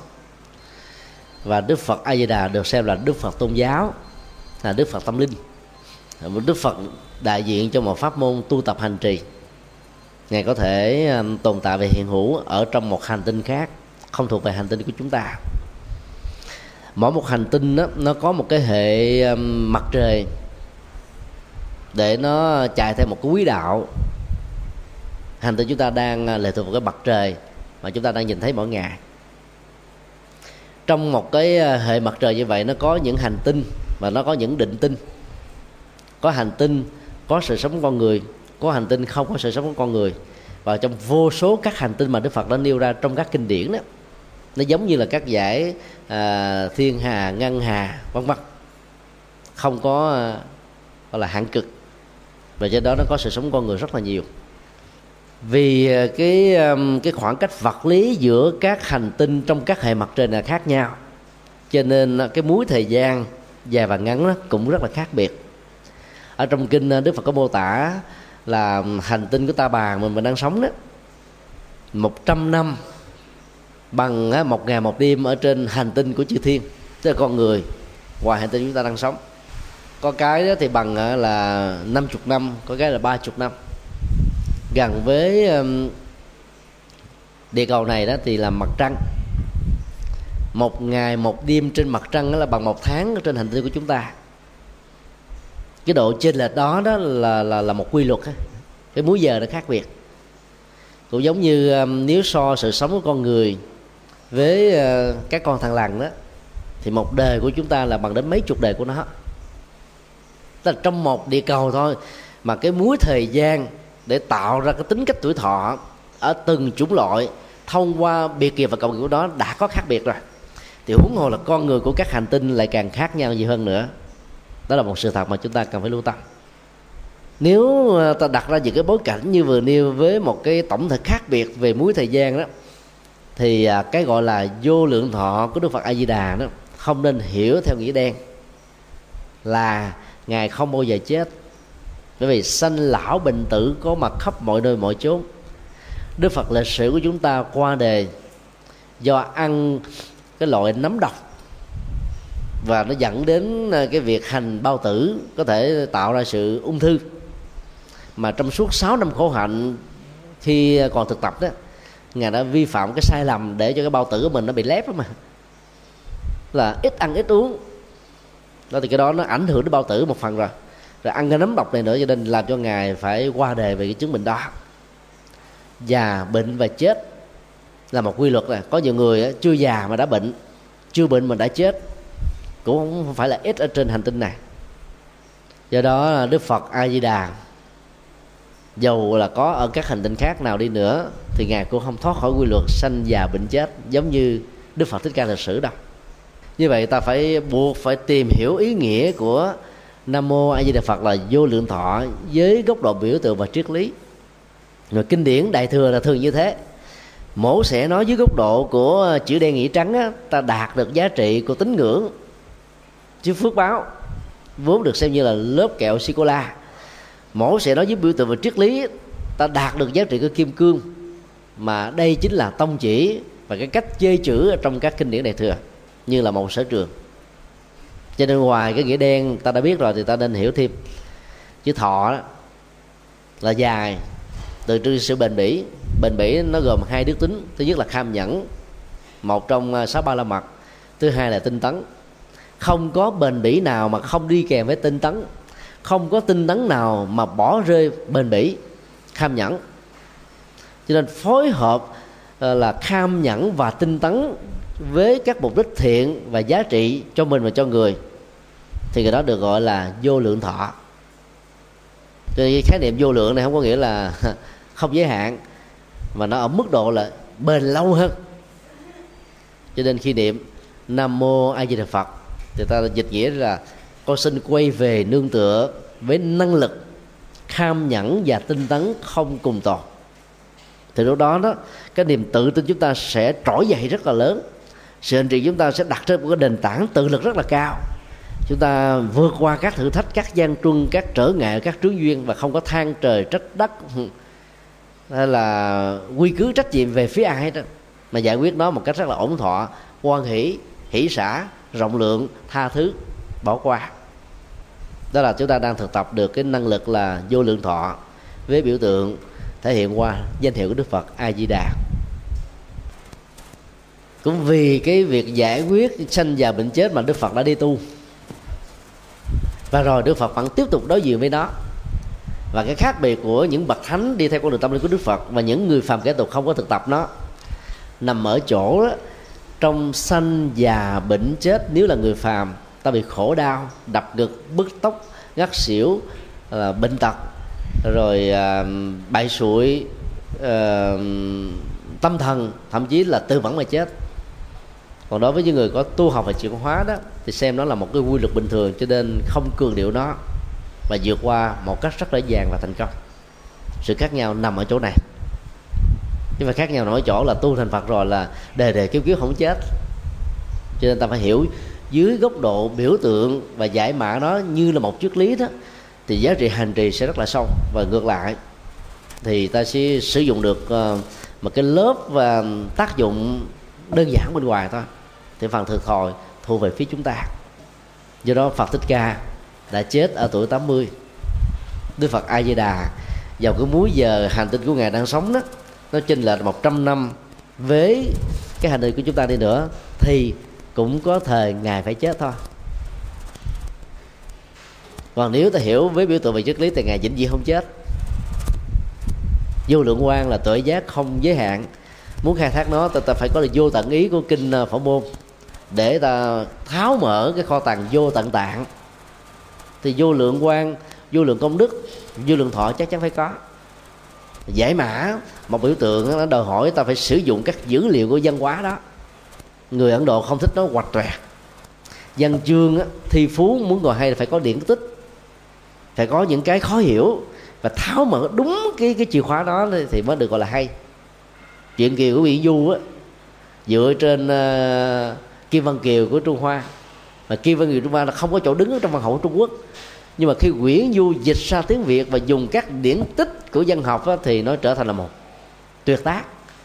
và đức phật a di đà được xem là đức phật tôn giáo là đức phật tâm linh. Một đức phật đại diện cho một pháp môn tu tập hành trì. Ngài có thể ờ, tồn tại về hiện hữu ở trong một hành tinh khác không thuộc về hành tinh của chúng ta. Mỗi một hành tinh đó, nó có một cái hệ ờ, mặt trời để nó chạy theo một cái quý đạo. Hành tinh chúng ta đang ờ, lệ thuộc vào cái mặt trời mà chúng ta đang nhìn thấy mỗi ngày trong một cái ờ, hệ mặt trời như vậy nó có những hành tinh và nó có những định tinh. Có hành tinh có sự sống con người có hành tinh không có sự sống của con người. Và trong vô số các hành tinh mà Đức Phật đã nêu ra trong các kinh điển đó nó giống như là các giải à, ờ, thiên hà ngân hà vân vân. Không có à, gọi là hạn cực. Và do đó nó có sự sống con người rất là nhiều vì ờ, cái cái khoảng cách vật lý giữa các hành tinh trong các hệ mặt trời là khác nhau. Cho nên ờ, cái múi thời gian dài và ngắn đó cũng rất là khác biệt. Ở trong kinh ờ, đức phật có mô tả là hành tinh của ta bà mình mình đang sống đó, một trăm năm bằng một ngày một đêm ở trên hành tinh của chư thiên, tức là con người, ngoài hành tinh chúng ta đang sống. Có cái đó thì bằng là năm chục năm, có cái là ba chục năm gần với địa cầu này đó thì là mặt trăng. Một ngày, một đêm trên mặt trăng đó là bằng một tháng trên hành tinh của chúng ta. Cái độ trên lệch đó đó là là là một quy luật cái múi giờ nó khác biệt. Cũng giống như nếu so sự sống của con người với ờ, các con thằng lằn đó thì một đời của chúng ta là bằng đến mấy chục đời của nó. Tức là trong một địa cầu thôi, mà cái múi thời gian để tạo ra cái tính cách tuổi thọ ở từng chủng loại thông qua biệt kỳ và cộng của đó đã có khác biệt rồi. Thì huống hồ là con người của các hành tinh lại càng khác nhau gì hơn nữa. Đó là một sự thật mà chúng ta cần phải lưu tâm. Nếu ờ, ta đặt ra những cái bối cảnh như vừa nêu với một cái tổng thể khác biệt về múi thời gian đó, thì à, cái gọi là vô lượng thọ của đức phật a di đà đó không nên hiểu theo nghĩa đen là ngài không bao giờ chết bởi vì sanh lão bệnh tử có mặt khắp mọi nơi, mọi chốn. Đức phật lịch sử của chúng ta qua đề do ăn cái loại nấm độc. Và nó dẫn đến à, cái việc hành bao tử có thể tạo ra sự ung thư. Mà trong suốt 6 năm khổ hạnh khi còn thực tập đó, ngài đã vi phạm cái sai lầm để cho cái bao tử của mình nó bị lép đó mà. Là ít ăn, ít uống. Đó thì cái đó nó ảnh hưởng đến bao tử một phần rồi rồi ăn cái nấm độc này nữa cho nên làm cho ngài phải qua đề về cái chứng bệnh đó. Già, bệnh và chết là một quy luật này. Có nhiều người chưa già mà đã bệnh, chưa bệnh mà đã chết. Cũng không phải là ít ở trên hành tinh này. Do đó, đức phật a di đà dầu là có ở các hành tinh khác nào đi nữa, thì ngài cũng không thoát khỏi quy luật sanh già, bệnh chết, giống như đức phật thích ca lịch sử đâu. Như vậy ta phải buộc phải tìm hiểu ý nghĩa của nam mô a di đà phật là vô lượng thọ với góc độ biểu tượng và triết lý. Rồi kinh điển đại thừa là thường như thế. Mổ sẽ nói dưới góc độ của chữ đen nghĩa trắng á, ta đạt được giá trị của tín ngưỡng chứ phước báo vốn được xem như là lớp kẹo sô cô la mổ sẽ nói với biểu tượng và triết lý ta đạt được giá trị của kim cương mà đây chính là tông chỉ và cái cách chê chữ trong các kinh điển đại thừa như là một sở trường cho nên ngoài cái nghĩa đen, ta đã biết rồi thì ta nên hiểu thêm. Chữ thọ đó là dài, từ trước sự bền bỉ. Bền bỉ nó gồm hai đức tính. Thứ nhất là kham nhẫn, một trong à, sáu ba la mật. Thứ hai là tinh tấn. Không có bền bỉ nào mà không đi kèm với tinh tấn. Không có tinh tấn nào mà bỏ rơi bền bỉ, kham nhẫn. Cho nên phối hợp à, là kham nhẫn và tinh tấn với các mục đích thiện và giá trị cho mình và cho người, thì cái đó được gọi là vô lượng thọ. Cho nên khái niệm vô lượng này không có nghĩa là không giới hạn, mà nó ở mức độ là bền lâu hơn. Cho nên khi niệm nam mô a di đà phật, thì ta dịch nghĩa là con xin quay về nương tựa với năng lực kham nhẫn và tinh tấn không cùng tồn thì lúc đó đó, cái niềm tự tin chúng ta sẽ trỗi dậy rất là lớn sự hành trì chúng ta sẽ đặt trên một cái nền tảng tự lực rất là cao. Chúng ta vượt qua các thử thách các gian truân các trở ngại các trướng duyên và không có than trời trách đất hay là quy cứ trách nhiệm về phía ai đó mà giải quyết nó một cách rất là ổn thỏa, quan hỷ hỷ xã rộng lượng tha thứ bỏ qua. Đó là chúng ta đang thực tập được cái năng lực là vô lượng thọ với biểu tượng thể hiện qua danh hiệu của đức phật a di đà cũng vì cái việc giải quyết sanh già bệnh chết mà đức phật đã đi tu. Và rồi đức phật vẫn tiếp tục đối diện với nó. Và cái khác biệt của những bậc thánh đi theo con đường tâm linh của đức phật và những người phàm kẻ tục không có thực tập nó nằm ở chỗ đó, trong sanh già bệnh chết nếu là người phàm ta bị khổ đau đập ngực bứt tóc ngắt xỉu là bệnh tật rồi à, bại sụi à, tâm thần thậm chí là tư vẫn mà chết còn đối với những người có tu học và chuyển hóa đó, thì xem nó là một cái quy luật bình thường cho nên không cường điệu nó và vượt qua một cách rất dễ dàng và thành công. Sự khác nhau nằm ở chỗ này. Nhưng mà khác nhau nổi chỗ là tu thành phật rồi là đề đề kiếp kiếp không chết. Cho nên ta phải hiểu dưới góc độ biểu tượng và giải mã nó như là một triết lý đó, thì giá trị hành trì sẽ rất là sâu. Và ngược lại, thì ta sẽ sử dụng được ờ, một cái lớp và tác dụng đơn giản bên ngoài thôi thì phần thực hồi thu về phía chúng ta. Do đó Phật Thích Ca đã chết ở tuổi 80 Đức Phật A Di Đà vào cái múi giờ hành tinh của ngài đang sống đó nó chênh lệch 100 năm với cái hành tinh của chúng ta đi nữa thì cũng có thời ngài phải chết thôi. Còn nếu ta hiểu với biểu tượng về triết lý thì ngài vĩnh viễn không chết. Vô lượng quan là tuệ giác không giới hạn. Muốn khai thác nó ta, ta phải có được vô tận ý của kinh ờ, phổ môn để ta tháo mở cái kho tàng vô tận tạng. Thì vô lượng quan vô lượng công đức vô lượng thọ chắc chắn phải có. Giải mã một biểu tượng nó đòi hỏi ta phải sử dụng các dữ liệu của văn hóa đó. Người ấn độ không thích nó hoạch toẹt. Văn chương á, thi phú muốn gọi hay là phải có điển tích. Phải có những cái khó hiểu và tháo mở đúng cái cái chìa khóa đó thì mới được gọi là hay. Chuyện kiều của vị du á dựa trên uh, kim văn kiều của trung hoa. Mà kim văn kiều trung hoa là không có chỗ đứng trong văn học trung quốc. Nhưng mà khi quyển du dịch ra tiếng việt và dùng các điển tích của dân học đó, thì nó trở thành là một tuyệt tác.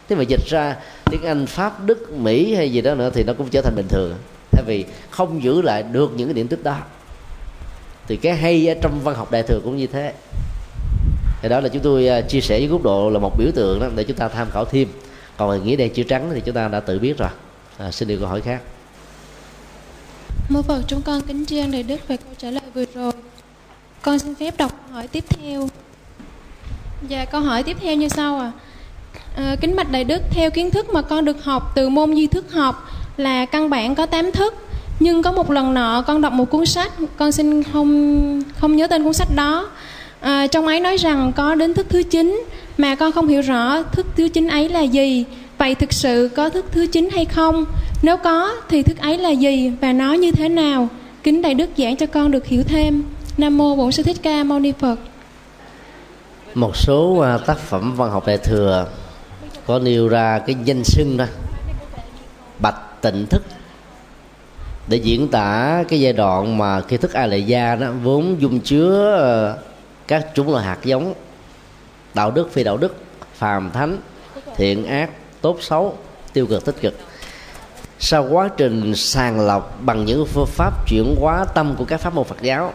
Thế mà dịch ra tiếng anh pháp đức mỹ hay gì đó nữa thì nó cũng trở thành bình thường. Thay vì không giữ lại được những cái điển tích đó. Thì cái hay ở trong văn học đại thừa cũng như thế. Thì đó là chúng tôi à, chia sẻ với góc độ là một biểu tượng đó để chúng ta tham khảo thêm. Còn nghĩa đen chữ trắng thì chúng ta đã tự biết rồi. À, xin được câu hỏi khác. Mô Phật chúng con kính tri ân Đại Đức về câu trả lời vừa rồi. Con xin phép đọc câu hỏi tiếp theo. Dạ, câu hỏi tiếp theo như sau à. à kính bạch Đại Đức, theo kiến thức mà con được học từ môn duy thức học là căn bản có 8 thức. Nhưng có một lần nọ con đọc một cuốn sách, con xin không không nhớ tên cuốn sách đó. À, trong ấy nói rằng có đến thức thứ 9 mà con không hiểu rõ thức thứ 9 ấy là gì. Vậy thực sự có thức thứ chín hay không? Nếu có, thì thức ấy là gì và nó như thế nào? Kính Đại Đức giảng cho con được hiểu thêm. Nam mô Bổn Sư Thích Ca Mâu Ni Phật. Một số à, tác phẩm văn học đại thừa có nêu ra cái danh xưng đó, bạch tịnh thức, để diễn tả cái giai đoạn mà khi thức a lệ gia đó, vốn dung chứa ờ, các chúng loại hạt giống, đạo đức, phi đạo đức, phàm thánh, thiện ác tốt xấu tiêu cực tích cực. Sau quá trình sàng lọc bằng những phương pháp chuyển hóa tâm của các pháp môn Phật giáo,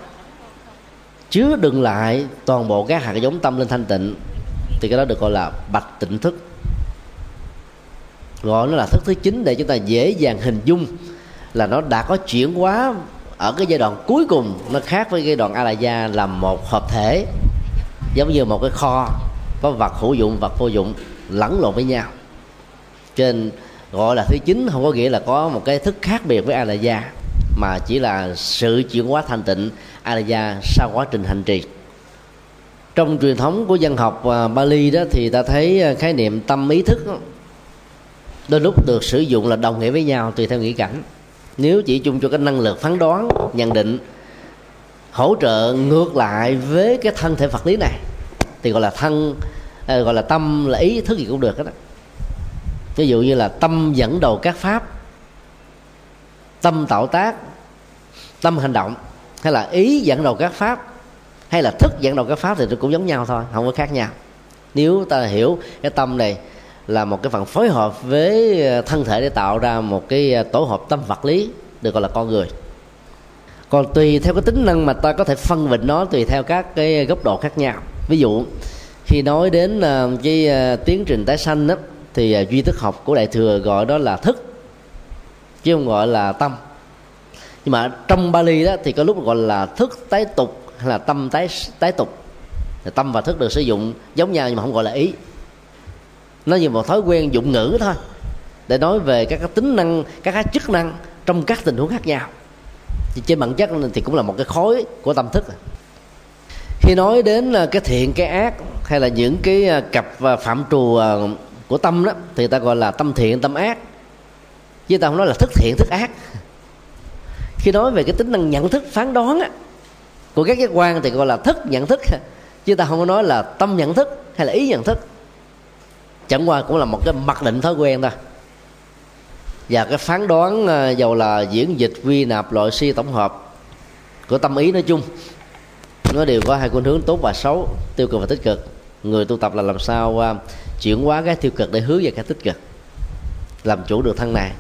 chứa đựng lại toàn bộ các hạt giống tâm lên thanh tịnh, thì cái đó được gọi là bạch tịnh thức. Gọi nó là thức thứ chín để chúng ta dễ dàng hình dung là nó đã có chuyển hóa ở cái giai đoạn cuối cùng, nó khác với giai đoạn a la gia là một hợp thể, giống như một cái kho có vật hữu dụng, vật vô dụng lẫn lộn với nhau trên gọi là thứ chín không có nghĩa là có một cái thức khác biệt với a la gia mà chỉ là sự chuyển hóa thanh tịnh a la gia sau quá trình hành trì. Trong truyền thống của dân học à, Bali đó thì ta thấy à, khái niệm tâm ý thức đó, đôi lúc được sử dụng là đồng nghĩa với nhau tùy theo nghĩ cảnh. Nếu chỉ chung cho cái năng lực phán đoán nhận định hỗ trợ ngược lại với cái thân thể vật lý này thì gọi là thân à, gọi là tâm là ý thức gì cũng được đó ví dụ như là tâm dẫn đầu các pháp, tâm tạo tác, tâm hành động, hay là ý dẫn đầu các pháp, hay là thức dẫn đầu các pháp thì cũng giống nhau thôi, không có khác nhau. Nếu ta hiểu cái tâm này là một cái phần phối hợp với ờ, thân thể để tạo ra một cái ờ, tổ hợp tâm vật lý được gọi là con người. Còn tùy theo cái tính năng mà ta có thể phân định nó tùy theo các cái góc độ khác nhau. Ví dụ, khi nói đến ờ, cái tiến trình tái sanh đó thì à, duy thức học của đại thừa gọi đó là thức chứ không gọi là tâm. Nhưng mà trong Bali đó thì có lúc gọi là thức tái tục hay là tâm tái tái tục. Thì tâm và thức được sử dụng giống nhau nhưng mà không gọi là ý. Nó như một thói quen dụng ngữ thôi để nói về các, cái tính năng các cái chức năng trong các tình huống khác nhau. Thì trên bản chất thì cũng là một cái khối của tâm thức. Khi nói đến à, cái thiện cái ác hay là những cái à, cặp phạm trù của tâm đó thì ta gọi là tâm thiện tâm ác. Chứ ta không nói là thức thiện thức ác. Khi nói về cái tính năng nhận thức phán đoán á, của các giác quan thì gọi là thức nhận thức. Chứ ta không có nói là tâm nhận thức hay là ý nhận thức. Chẳng qua cũng là một cái mặc định thói quen thôi. Và cái phán đoán ờ, dầu là diễn dịch quy nạp loại si tổng hợp của tâm ý nói chung nó đều có hai khuynh hướng tốt và xấu tiêu cực và tích cực. Người tu tập là làm sao à, chuyển hóa cái tiêu cực để hướng về cái tích cực làm chủ được thân này.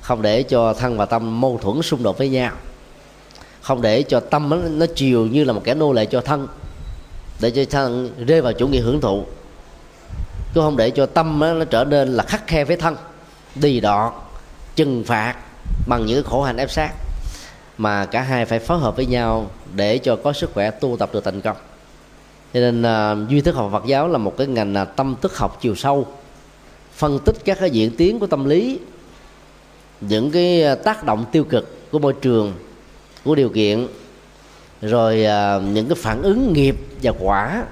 Không để cho thân và tâm mâu thuẫn xung đột với nhau. Không để cho tâm nó, nó chiều như là một kẻ nô lệ cho thân để cho thân rơi vào chủ nghĩa hưởng thụ. Chứ không để cho tâm nó, nó trở nên là khắc khe với thân đi đọt trừng phạt bằng những khổ hạnh ép sát. Mà cả hai phải phối hợp với nhau để cho có sức khỏe tu tập được thành công cho nên uh, duy thức học Phật giáo là một cái ngành uh, tâm thức học chiều sâu. Phân tích các cái diễn tiến của tâm lý những cái uh, tác động tiêu cực của môi trường của điều kiện rồi uh, những cái phản ứng nghiệp và quả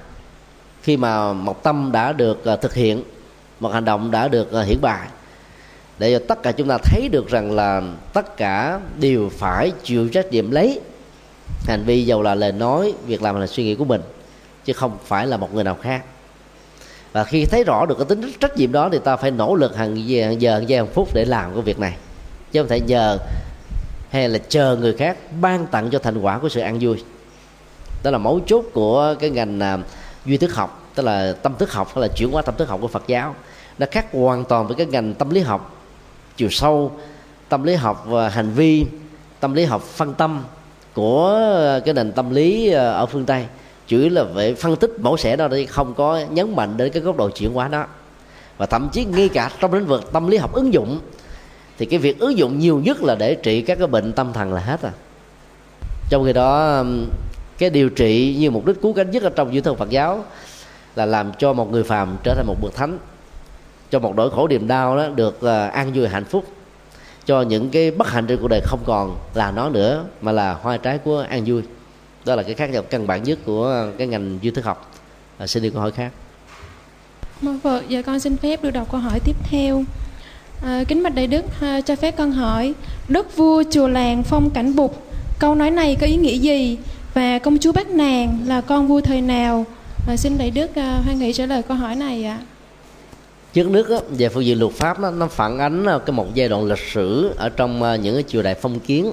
khi mà một tâm đã được uh, thực hiện một hành động đã được uh, hiển bài để cho tất cả chúng ta thấy được rằng là tất cả đều phải chịu trách nhiệm lấy hành vi dầu là lời nói việc làm là suy nghĩ của mình chứ không phải là một người nào khác. Và khi thấy rõ được cái tính trách nhiệm đó thì ta phải nỗ lực hàng giờ hàng giờ hàng giờ, hàng phút để làm cái việc này. Chứ không thể nhờ hay là chờ người khác ban tặng cho thành quả của sự ăn vui. Đó là mấu chốt của cái ngành à, duy thức học tức là tâm thức học hay là chuyển hóa tâm thức học của Phật giáo. Nó khác hoàn toàn với cái ngành tâm lý học. Chiều sâu tâm lý học và hành vi tâm lý học phân tâm của à, cái nền tâm lý à, ở phương Tây chữ là về phân tích mẫu xẻ đó đi, không có nhấn mạnh đến cái góc độ chuyển hóa đó. Và thậm chí ngay cả trong lĩnh vực tâm lý học ứng dụng, thì cái việc ứng dụng nhiều nhất là để trị các cái bệnh tâm thần là hết à. Trong khi đó cái điều trị như mục đích cứu cánh nhất ở trong dưới thân Phật giáo là làm cho một người phàm trở thành một bậc thánh, cho một nỗi khổ niềm đau đó được ờ, an vui hạnh phúc, cho những cái bất hạnh trên cuộc đời không còn là nó nữa, mà là hoa trái của an vui đó là cái khác nhau căn bản nhất của cái ngành duy thức học. À, xin đi câu hỏi khác. Mong vợ giờ con xin phép được đọc câu hỏi tiếp theo. À, kính bạch đại đức à, cho phép con hỏi đức vua chùa làng phong cảnh bục câu nói này có ý nghĩa gì? Và công chúa bát nàng là con vua thời nào? À, xin đại đức à, hoan nghị trả lời câu hỏi này ạ. À. trước nước á, về phương diện luật pháp đó, nó phản ánh cái một giai đoạn lịch sử ở trong à, những cái triều đại phong kiến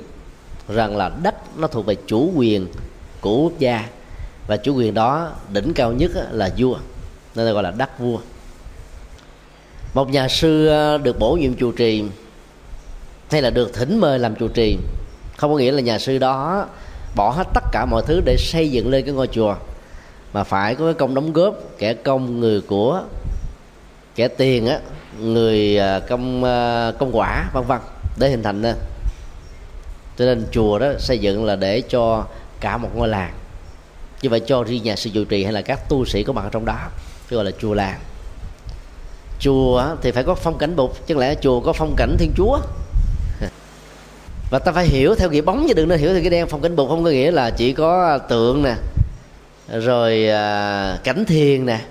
rằng là đất nó thuộc về chủ quyền của quốc gia. Và chủ quyền đó đỉnh cao nhất là vua. Nên gọi là đắc vua. Một nhà sư ờ, được bổ nhiệm trụ trì hay là được thỉnh mời làm trụ trì, không có nghĩa là nhà sư đó bỏ hết tất cả mọi thứ để xây dựng lên cái ngôi chùa, mà phải có cái công đóng góp, kẻ công, người của, kẻ tiền á, người ờ, công ờ, công quả, vân vân, để hình thành nên cho nên chùa đó xây dựng là để cho cả một ngôi làng. Như vậy cho riêng nhà sư trụ trì hay là các tu sĩ có mặt ở trong đó chứ gọi là chùa làng. Chùa thì phải có phong cảnh bục chứ lẽ chùa có phong cảnh thiên chúa? Và ta phải hiểu theo nghĩa bóng chứ đừng nên hiểu theo cái đen phong cảnh bục không có nghĩa là chỉ có tượng nè, rồi à, cảnh thiền nè.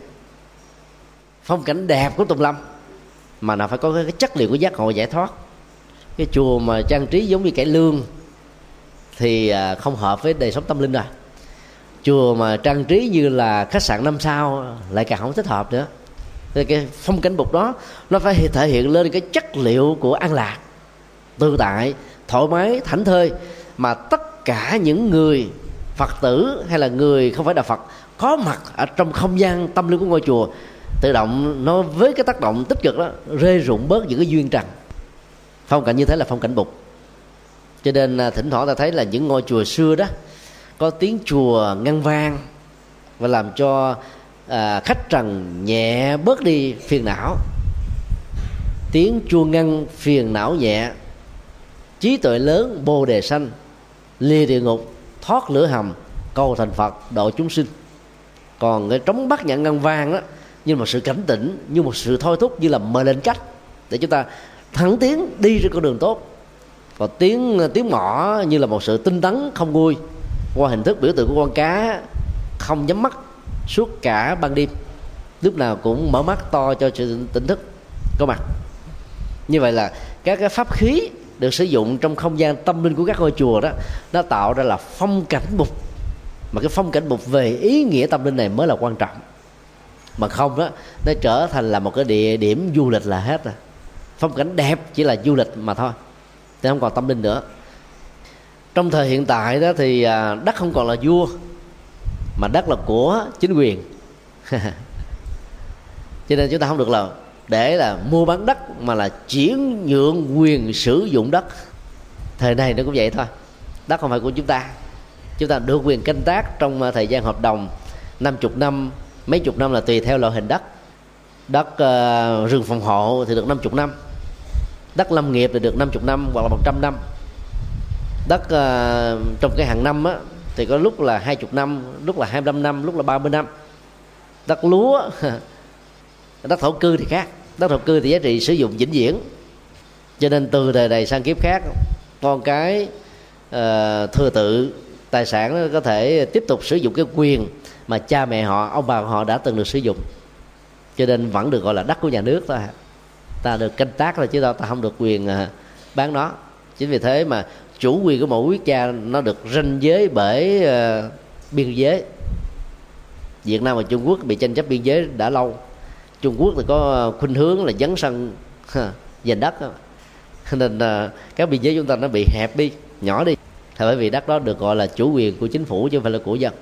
Phong cảnh đẹp của tùng lâm, mà nó phải có cái chất liệu của giác ngộ giải thoát. Cái chùa mà trang trí giống như cải lương thì à, không hợp với đời sống tâm linh rồi. Chùa mà trang trí như là khách sạn năm sao lại càng không thích hợp nữa. Thì cái phong cảnh bục đó, nó phải thể hiện lên cái chất liệu của an lạc. Tự tại, thoải mái, thảnh thơi, mà tất cả những người phật tử hay là người không phải đạo phật có mặt ở trong không gian tâm linh của ngôi chùa, tự động nó với cái tác động tích cực đó rê rụng bớt những cái duyên trần. Phong cảnh như thế là phong cảnh bục cho nên à, thỉnh thoảng ta thấy là những ngôi chùa xưa đó có tiếng chùa ngân vang và làm cho à, khách trần nhẹ bớt đi phiền não. Tiếng chuông ngân phiền não nhẹ trí tuệ lớn bồ đề sanh lìa địa ngục thoát lửa hầm cầu thành phật độ chúng sinh. Còn cái trống bắt nhận ngân vang đó như một sự cảnh tỉnh như một sự thôi thúc như là mời lên cách để chúng ta thẳng tiến đi trên con đường tốt và tiếng tiếng mỏ như là một sự tinh tấn không vui qua hình thức biểu tượng của con cá, không nhắm mắt, suốt cả ban đêm. Lúc nào cũng mở mắt to cho sự tỉnh thức có mặt. Như vậy là các cái pháp khí được sử dụng trong không gian tâm linh của các ngôi chùa đó, nó tạo ra là phong cảnh bục mà cái phong cảnh bục về ý nghĩa tâm linh này mới là quan trọng. Mà không đó, nó trở thành là một cái địa điểm du lịch là hết rồi. Phong cảnh đẹp chỉ là du lịch mà thôi thì không còn tâm linh nữa. Trong thời hiện tại đó thì à, đất không còn là vua mà đất là của chính quyền. Cho nên chúng ta không được là để là mua bán đất mà là chuyển nhượng quyền sử dụng đất. Thời này nó cũng vậy thôi đất không phải của chúng ta. Chúng ta được quyền canh tác trong à, thời gian hợp đồng năm chục năm mấy chục năm là tùy theo loại hình đất. Đất uh, rừng phòng hộ thì được năm chục năm đất lâm nghiệp thì được năm chục năm hoặc là một trăm năm. Đất uh, trong cái hàng năm á, thì có lúc là hai chục năm lúc là hai mươi năm lúc là ba mươi năm. Đất lúa đất thổ cư thì khác. Đất thổ cư thì giá trị sử dụng vĩnh viễn. Cho nên từ đời này sang kiếp khác con cái uh, thừa tự tài sản có thể tiếp tục sử dụng cái quyền mà cha mẹ họ ông bà họ đã từng được sử dụng. Cho nên vẫn được gọi là đất của nhà nước thôi ta được canh tác là chứ đâu ta không được quyền à, bán nó. Chính vì thế mà chủ quyền của mỗi quốc gia nó được ranh giới bởi uh, biên giới. Việt Nam và Trung Quốc bị tranh chấp biên giới đã lâu. Trung Quốc thì có khuynh hướng là dấn sân giành đất nên uh, các biên giới chúng ta nó bị hẹp đi nhỏ đi. Thì bởi vì đất đó được gọi là chủ quyền của chính phủ chứ không phải là của dân.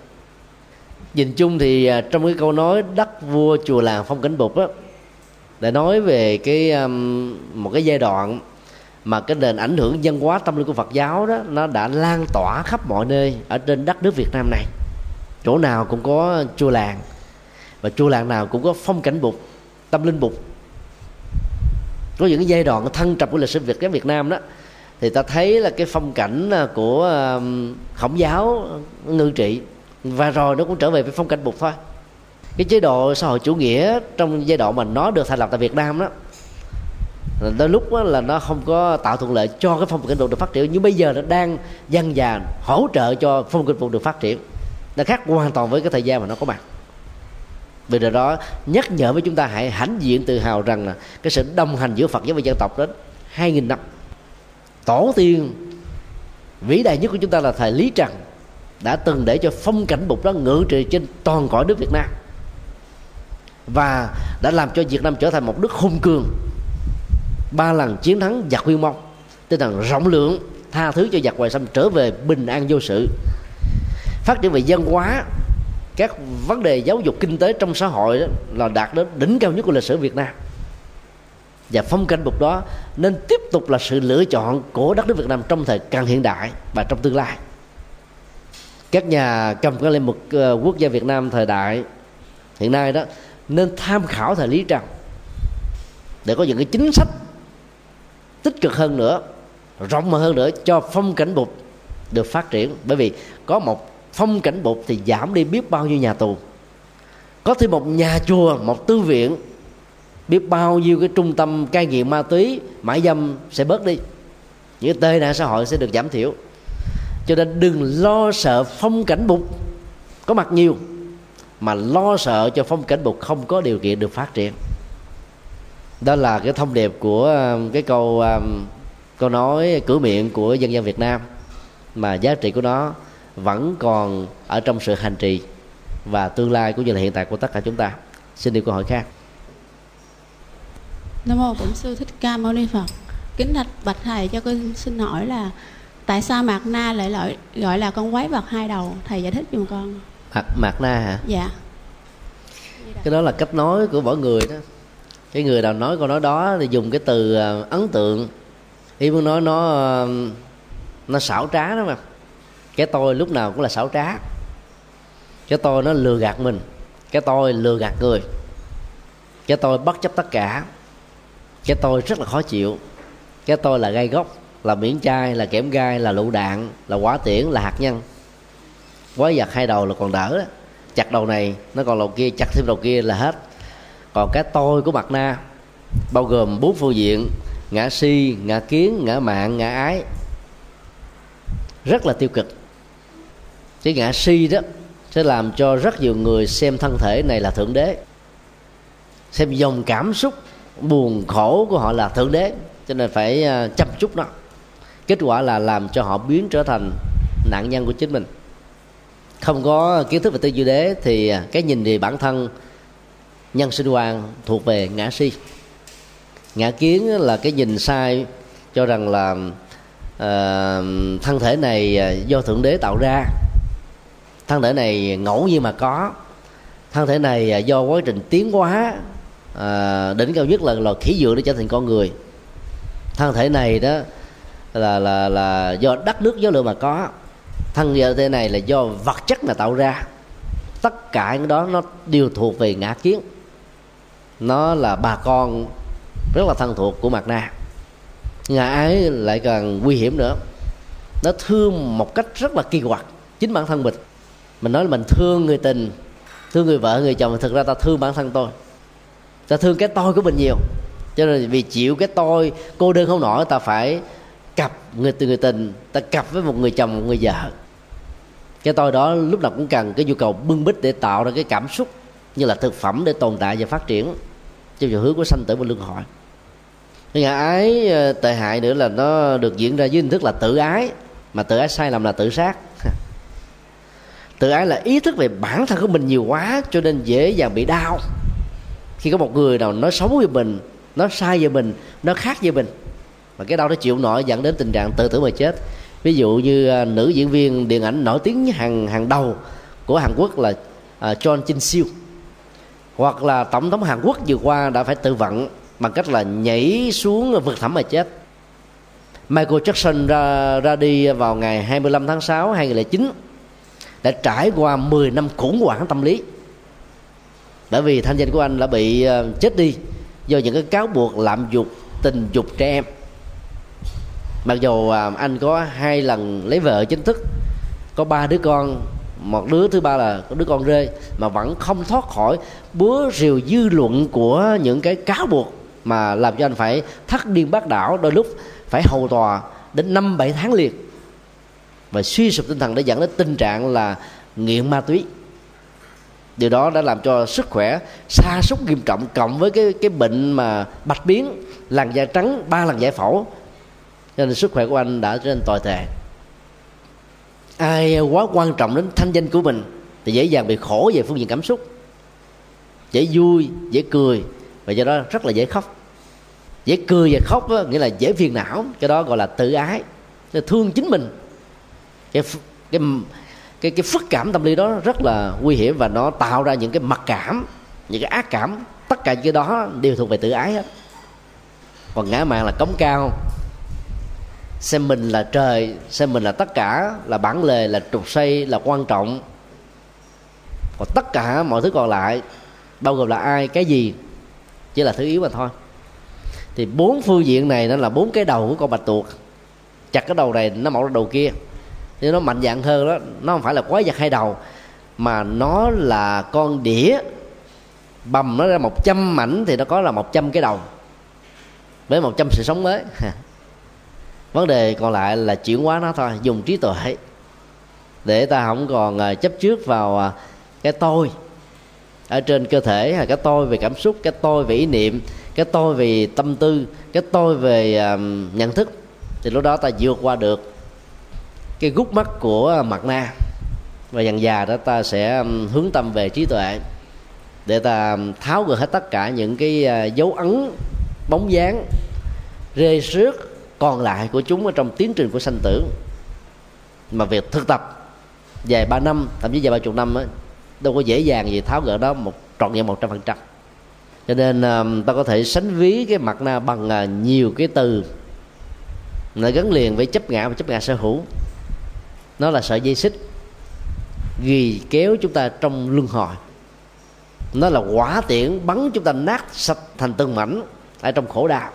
Nhìn chung thì uh, trong cái câu nói đất vua chùa làng phong cảnh bục á để nói về cái um, một cái giai đoạn mà cái nền ảnh hưởng văn hóa tâm linh của Phật giáo đó nó đã lan tỏa khắp mọi nơi ở trên đất nước Việt Nam này. Chỗ nào cũng có chùa làng và chùa làng nào cũng có phong cảnh bục tâm linh bục có những cái giai đoạn thăng trầm của lịch sử Việt giáo Việt Nam đó thì ta thấy là cái phong cảnh à, của um, khổng giáo ngư trị và rồi nó cũng trở về với phong cảnh bục thôi cái chế độ xã hội chủ nghĩa trong giai đoạn mà nó được thành lập tại Việt Nam đó, đôi lúc đó là nó không có tạo thuận lợi cho cái phong cảnh thuật được phát triển, nhưng bây giờ nó đang dần dà hỗ trợ cho phong cảnh thuật được phát triển. Nó khác hoàn toàn với cái thời gian mà nó có mặt. Vì điều đó, nhắc nhở với chúng ta hãy hãnh diện tự hào rằng là cái sự đồng hành giữa Phật giáo và dân tộc đến hai nghìn năm. Tổ tiên, vĩ đại nhất của chúng ta là thầy Lý Trần đã từng để cho phong cảnh bục đó ngự trị trên toàn cõi nước Việt Nam và đã làm cho Việt Nam trở thành một nước hung cường. Ba lần chiến thắng giặc Nguyên Mông, tinh thần rộng lượng, tha thứ cho giặc ngoại xâm trở về bình an vô sự. Phát triển về văn hóa, các vấn đề giáo dục kinh tế trong xã hội đó là đạt đến đỉnh cao nhất của lịch sử Việt Nam. Và phong cảnh bục đó nên tiếp tục là sự lựa chọn của đất nước Việt Nam trong thời càng hiện đại và trong tương lai. Các nhà cầm cái lên một ờ, quốc gia Việt Nam thời đại hiện nay đó nên tham khảo thời Lý Trần để có những cái chính sách tích cực hơn nữa, rộng mở hơn nữa cho phong cảnh bục được phát triển. Bởi vì có một phong cảnh bục thì giảm đi biết bao nhiêu nhà tù. Có thêm một nhà chùa, một tư viện, biết bao nhiêu cái trung tâm cai nghiện ma túy mãi dâm sẽ bớt đi. Những tệ nạn xã hội sẽ được giảm thiểu. Cho nên đừng lo sợ phong cảnh bục có mặt nhiều mà lo sợ cho phong cảnh bục không có điều kiện được phát triển đó là cái thông điệp của um, cái câu um, câu nói cửa miệng của dân gian Việt Nam, mà giá trị của nó vẫn còn ở trong sự hành trì và tương lai cũng như là hiện tại của tất cả chúng ta xin đi câu hỏi khác Nam mô Bổn sư Thích Ca Mâu Ni Phật. Kính thạch bạch thầy, cho con xin hỏi là tại sao Mạc Na lại gọi gọi là con quái vật hai đầu? Thầy giải thích giùm con. Mạc Mạc Na hả? Dạ. Cái đó là cách nói của mỗi người đó. Cái người nào nói câu nói đó thì dùng cái từ à, ấn tượng. Ý muốn nói nó nó xảo trá đó mà. Cái tôi lúc nào cũng là xảo trá. Cái tôi nó lừa gạt mình. Cái tôi lừa gạt người. Cái tôi bất chấp tất cả cái tôi rất là khó chịu cái tôi là gai gốc là miễn chai là kẽm gai là lựu đạn là quả tiễn là hạt nhân quái vật hai đầu là còn đỡ đó. chặt đầu này, nó còn đầu kia, chặt thêm đầu kia là hết. Còn cái tôi của mặt na, bao gồm bốn phương diện, ngã si, ngã kiến, ngã mạng, ngã ái. Rất là tiêu cực. Cái ngã si đó sẽ làm cho rất nhiều người xem thân thể này là thượng đế. Xem dòng cảm xúc, buồn khổ của họ là thượng đế. Cho nên phải à, chăm chút nó. Kết quả là làm cho họ biến trở thành nạn nhân của chính mình không có kiến thức về tư duy đế thì à, cái nhìn về bản thân nhân sinh quan thuộc về ngã si. Ngã kiến là cái nhìn sai cho rằng là uh, thân thể này à, do thượng đế tạo ra. Thân thể này ngẫu nhiên mà có. Thân thể này do quá trình tiến hóa à, đỉnh cao nhất là loài khí dựa để trở thành con người. Thân thể này đó là là là do đất nước gió lửa mà có thân thể này là do vật chất mà tạo ra. Tất cả những đó nó đều thuộc về ngã kiến. Nó là bà con rất là thân thuộc của mặt na. Ngã ấy lại càng nguy hiểm nữa. Nó thương một cách rất là kỳ quặc chính bản thân mình. Mình nói là mình thương người tình, thương người vợ, người chồng, thực ra ta thương bản thân tôi. Ta thương cái tôi của mình nhiều. Cho nên vì chịu cái tôi cô đơn không nổi, ta phải cặp người từ người tình, ta cặp với một người chồng, một người vợ cái tôi đó lúc nào cũng cần cái nhu cầu bưng bít để tạo ra cái cảm xúc như là thực phẩm để tồn tại và phát triển. Trong chiều hướng của sanh tử và luân hồi. Cái ngã ái ờ, tệ hại nữa là nó được diễn ra dưới hình thức là tự ái, mà tự ái sai lầm là tự sát. Tự ái là ý thức về bản thân của mình nhiều quá cho nên dễ dàng bị đau. Khi có một người nào nói xấu về mình, nó sai về mình, nó khác về mình, mà cái đau nó chịu nổi dẫn đến tình trạng tự tử mà chết ví dụ như à, nữ diễn viên điện ảnh nổi tiếng hàng hàng đầu của Hàn Quốc là à, John Jin Siêu hoặc là tổng thống Hàn Quốc vừa qua đã phải tự vận bằng cách là nhảy xuống vực thẳm mà chết. Michael Jackson ra ra đi vào ngày 25 tháng 6 2009 đã trải qua 10 năm khủng hoảng tâm lý. Bởi vì thanh danh của anh đã bị à, chết đi do những cái cáo buộc lạm dụng tình dục trẻ em mặc dù à, anh có hai lần lấy vợ chính thức, có ba đứa con, một đứa thứ ba là đứa con rê, mà vẫn không thoát khỏi búa rìu dư luận của những cái cáo buộc mà làm cho anh phải thắt điên bác đảo, đôi lúc phải hầu tòa đến năm bảy tháng liền. Và suy sụp tinh thần để dẫn đến tình trạng là nghiện ma túy. Điều đó đã làm cho sức khỏe sa sút nghiêm trọng, cộng với cái cái bệnh mà bạch biến, làn da trắng, ba lần giải phẫu cho nên sức khỏe của anh đã trở nên tồi tệ. Ai quá quan trọng đến thanh danh của mình thì dễ dàng bị khổ về phương diện cảm xúc. Dễ vui dễ cười và do đó rất là dễ khóc. Dễ cười và khóc đó, nghĩa là dễ phiền não cái đó gọi là tự ái. Là thương chính mình. Cái cái cái cái phức cảm tâm lý đó rất là nguy hiểm và nó tạo ra những cái mặc cảm những cái ác cảm. Tất cả những cái đó đều thuộc về tự ái hết. Còn ngã mạng là cống cao xem mình là trời, xem mình là tất cả, là bản lề, là trục xây là quan trọng. Còn tất cả mọi thứ còn lại, bao gồm là ai, cái gì, chỉ là thứ yếu mà thôi. Thì bốn phương diện này nó là bốn cái đầu của con bạch tuộc. Chặt cái đầu này, nó mọc ra đầu kia. Nhưng nó mạnh dạng hơn đó, nó không phải là quái vật hai đầu, mà nó là con đĩa. Bầm nó ra một trăm mảnh thì nó có là một trăm cái đầu, với một trăm sự sống mới. vấn đề còn lại là chuyển hóa nó thôi, dùng trí tuệ. Để ta không còn à, chấp trước vào à, cái tôi ở trên cơ thể hay cái tôi về cảm xúc, cái tôi về ý niệm, cái tôi về tâm tư, cái tôi về nhận thức, thì lúc đó ta vượt qua được cái gút mắt của mặt na. Và dần già đó ta sẽ hướng tâm về trí tuệ để ta tháo gỡ hết tất cả những cái dấu ấn, bóng dáng, rê rước còn lại của chúng ở trong tiến trình của sanh tử. Mà việc thực tập dài ba năm thậm chí dài ba chục năm ấy, đâu có dễ dàng gì tháo gỡ đó một trọn vẹn một trăm phần trăm. Cho nên ờ, ta có thể sánh ví cái mặt na bằng ờ, nhiều cái từ. Nó gắn liền với chấp ngã và chấp ngã sở hữu. Nó là sợi dây xích ghi kéo chúng ta trong luân hồi. Nó là quả tiễn bắn chúng ta nát sạch thành từng mảnh ở trong khổ đạo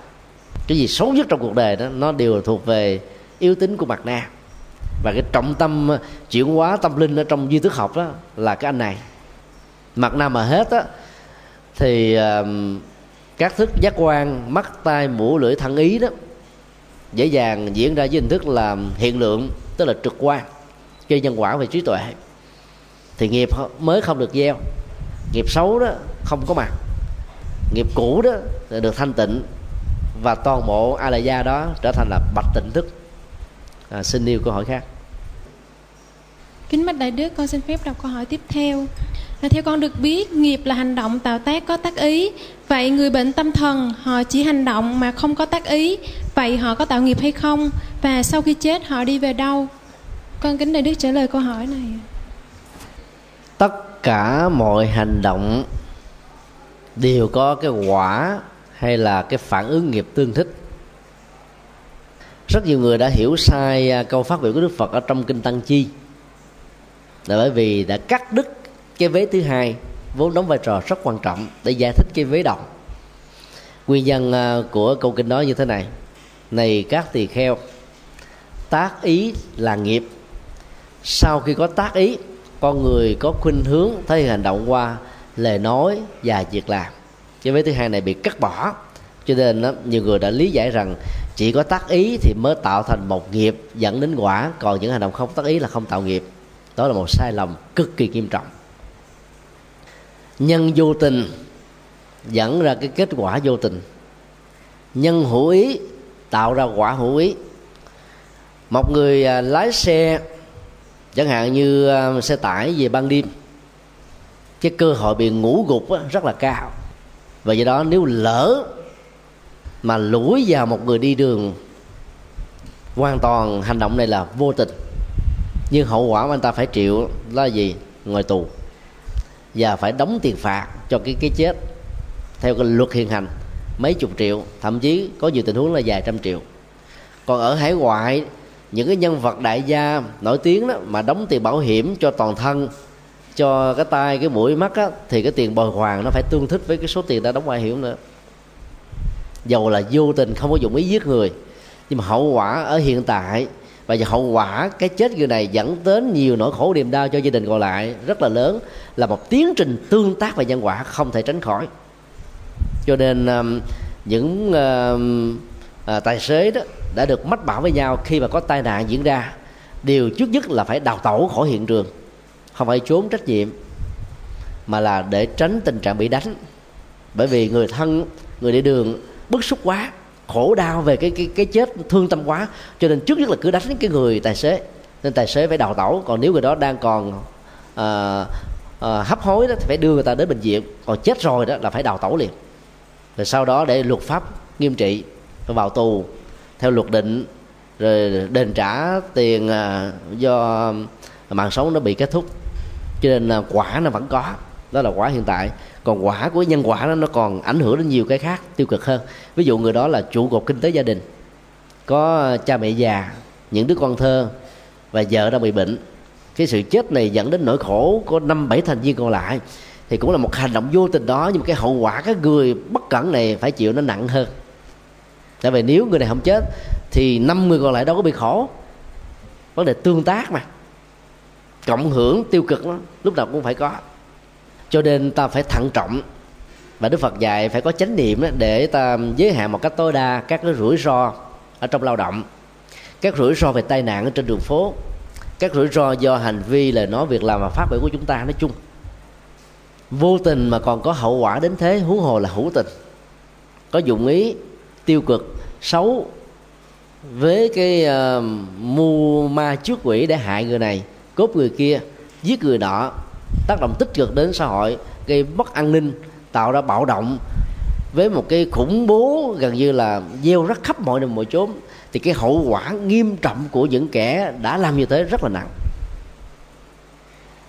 cái gì xấu nhất trong cuộc đời đó nó đều thuộc về yếu tính của mặt na và cái trọng tâm ờ, chuyển hóa tâm linh ở trong duy thức học đó là cái anh này. Mặt na mà hết á thì uh, các thức giác quan mắt tai mũi lưỡi thân ý đó dễ dàng diễn ra với hình thức là hiện lượng tức là trực quan gây nhân quả về trí tuệ. Thì nghiệp mới không được gieo nghiệp xấu đó không có mặt nghiệp cũ đó được thanh tịnh và toàn bộ a la gia đó trở thành là bạch tịnh thức. À, xin nêu câu hỏi khác. Kính bạch đại đức con xin phép đọc câu hỏi tiếp theo. Là theo con được biết nghiệp là hành động tạo tác có tác ý. Vậy người bệnh tâm thần họ chỉ hành động mà không có tác ý. Vậy họ có tạo nghiệp hay không? Và sau khi chết họ đi về đâu? Con kính đại đức trả lời câu hỏi này. Tất cả mọi hành động đều có cái quả hay là cái phản ứng nghiệp tương thích? Rất nhiều người đã hiểu sai à, câu phát biểu của đức phật ở trong kinh tăng chi. Là bởi vì đã cắt đứt cái vế thứ hai, vốn đóng vai trò rất quan trọng để giải thích cái vế đồng. nguyên nhân à, của câu kinh đó như thế này. Này các tỳ kheo, tác ý là nghiệp. Sau khi có tác ý, con người có khuynh hướng thể hành động qua lời nói và việc làm chứ vế thứ hai này bị cắt bỏ. Cho nên đó, nhiều người đã lý giải rằng chỉ có tác ý thì mới tạo thành một nghiệp dẫn đến quả còn những hành động không tác ý là không tạo nghiệp. Đó là một sai lầm cực kỳ nghiêm trọng. Nhân vô tình dẫn ra cái kết quả vô tình. Nhân hữu ý tạo ra quả hữu ý. Một người à, lái xe chẳng hạn như à, xe tải về ban đêm cái cơ hội bị ngủ gục rất là cao và do đó nếu lỡ mà lủi vào một người đi đường hoàn toàn hành động này là vô tình, nhưng hậu quả mà anh ta phải chịu là gì? Ngồi tù. Và phải đóng tiền phạt cho cái cái chết theo cái luật hiện hành, mấy chục triệu, thậm chí có nhiều tình huống là vài trăm triệu. Còn ở hải ngoại, những cái nhân vật đại gia nổi tiếng đó mà đóng tiền bảo hiểm cho toàn thân cho cái tai cái mũi mắt á, thì cái tiền bồi hoàn nó phải tương thích với cái số tiền đã đóng bảo hiểm nữa. Dầu là vô tình không có dụng ý giết người nhưng mà hậu quả ở hiện tại và hậu quả cái chết người này dẫn đến nhiều nỗi khổ niềm đau cho gia đình còn lại rất là lớn là một tiến trình tương tác và nhân quả không thể tránh khỏi. Cho nên um, những um, à, tài xế đó đã được mách bảo với nhau khi mà có tai nạn diễn ra điều trước nhất là phải đào tẩu khỏi hiện trường không phải trốn trách nhiệm mà là để tránh tình trạng bị đánh. Bởi vì người thân người đi đường bức xúc quá khổ đau về cái cái cái chết thương tâm quá. Cho nên trước nhất là cứ đánh cái người tài xế nên tài xế phải đào tẩu. Còn nếu người đó đang còn à, à, hấp hối đó thì phải đưa người ta đến bệnh viện. Còn chết rồi đó là phải đào tẩu liền. Rồi sau đó để luật pháp nghiêm trị phải vào tù theo luật định rồi đền trả tiền à, do mạng sống nó bị kết thúc cho nên là quả nó vẫn có. Đó là quả hiện tại. Còn quả của nhân quả đó, nó còn ảnh hưởng đến nhiều cái khác, tiêu cực hơn. Ví dụ người đó là trụ cột kinh tế gia đình. Có cha mẹ già, những đứa con thơ và vợ đang bị bệnh. Cái sự chết này dẫn đến nỗi khổ của năm, bảy thành viên còn lại. Thì cũng là một hành động vô tình đó, nhưng mà cái hậu quả, cái người bất cẩn này phải chịu nó nặng hơn. Tại vì nếu người này không chết, thì năm người còn lại đâu có bị khổ. Vấn đề tương tác mà cộng hưởng tiêu cực đó, lúc nào cũng phải có. Cho nên ta phải thận trọng. Và đức phật dạy phải có chánh niệm để ta giới hạn một cách tối đa các cái rủi ro ở trong lao động. Các rủi ro về tai nạn ở trên đường phố. Các rủi ro do hành vi lời nói việc làm và phát biểu của chúng ta nói chung. Vô tình mà còn có hậu quả đến thế huống hồ là hữu tình. Có dụng ý tiêu cực xấu với cái uh, mưu ma trước quỷ để hại người này cướp người kia, giết người nọ, tác động tích cực đến xã hội, gây mất an ninh, tạo ra bạo động. Với một cái khủng bố gần như là gieo rắc khắp mọi nơi, mọi chốn, thì cái hậu quả nghiêm trọng của những kẻ đã làm như thế rất là nặng.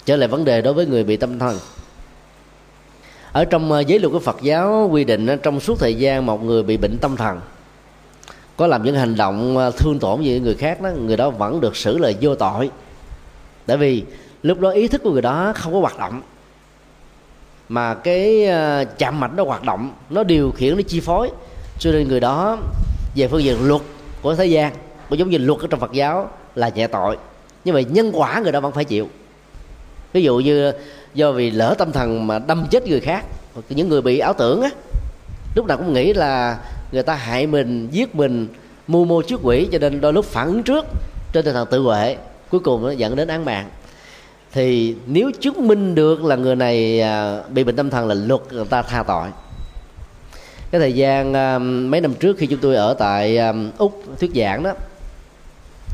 Trở lại vấn đề đối với người bị tâm thần. Ở trong ờ, giới luật của Phật giáo quy định ờ, trong suốt thời gian một người bị bệnh tâm thần, có làm những hành động ờ, thương tổn gì người khác đó, người đó vẫn được xử lời vô tội tại vì lúc đó ý thức của người đó không có hoạt động. Mà cái ờ, chạm mạch nó hoạt động, nó điều khiển, nó chi phối. Cho nên người đó về phương diện luật của thế gian, cũng giống như luật ở trong Phật giáo là nhẹ tội. Nhưng mà nhân quả người đó vẫn phải chịu. Ví dụ như do vì lỡ tâm thần mà đâm chết người khác những người bị ảo tưởng á, lúc nào cũng nghĩ là người ta hại mình, giết mình, mưu mô trước quỷ, cho nên đôi lúc phản ứng trước trên tinh thần tự huệ cuối cùng nó dẫn đến án mạng. Thì nếu chứng minh được là người này à, bị bệnh tâm thần là luật người ta tha tội. Cái thời gian à, mấy năm trước khi chúng tôi ở tại à, úc thuyết giảng đó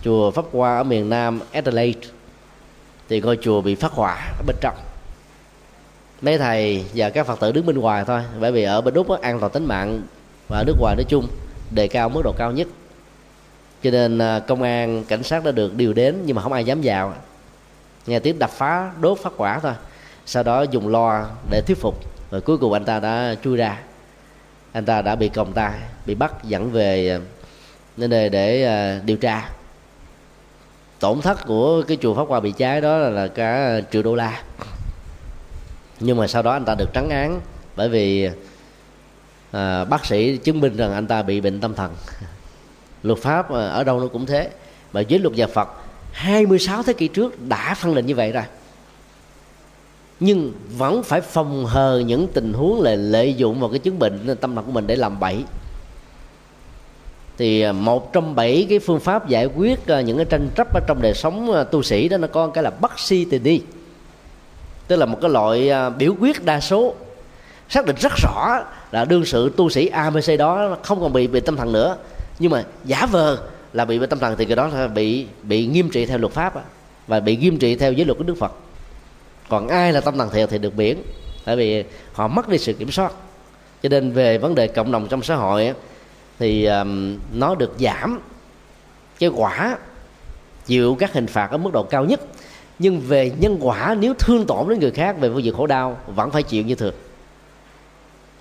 chùa pháp hoa ở miền nam adelaide thì ngôi chùa bị phát hỏa ở bên trong. Mấy thầy và các phật tử đứng bên ngoài thôi bởi vì ở bên úc đó, an toàn tính mạng và nước ngoài nói chung đề cao mức độ cao nhất cho nên à, công an cảnh sát đã được điều đến nhưng mà không ai dám vào. Nghe tiếng đập phá đốt phát quả thôi. Sau đó dùng loa để thuyết phục. Rồi cuối cùng anh ta đã chui ra. Anh ta đã bị còng tay bị bắt dẫn về à, nơi đây để à, điều tra. Tổn thất của cái chùa pháp hoa bị cháy đó là cả triệu đô la. Nhưng mà sau đó anh ta được trắng án bởi vì à, bác sĩ chứng minh rằng anh ta bị bệnh tâm thần luật pháp ờ, ở đâu nó cũng thế. Mà dưới luật nhà Phật 26 thế kỷ trước đã phân định như vậy rồi. Nhưng vẫn phải phòng hờ những tình huống là lợi dụng vào cái chứng bệnh tâm thần của mình để làm bậy. Thì ờ, một trong bảy cái phương pháp giải quyết ờ, những cái tranh chấp ở trong đời sống tu sĩ đó nó có cái là bắt si tình đi. Tức là một cái loại biểu quyết đa số. Xác định rất rõ là đương sự tu sĩ abc đó không còn bị bị tâm thần nữa nhưng mà giả vờ là bị tâm thần thì cái đó là bị bị nghiêm trị theo luật pháp và bị nghiêm trị theo giới luật của đức phật. Còn ai là tâm thần thiệt thì được miễn tại vì họ mất đi sự kiểm soát. Cho nên về vấn đề cộng đồng trong xã hội thì um, nó được giảm. Cái quả chịu các hình phạt ở mức độ cao nhất. Nhưng về nhân quả nếu thương tổn đến người khác về phương diện khổ đau vẫn phải chịu như thường.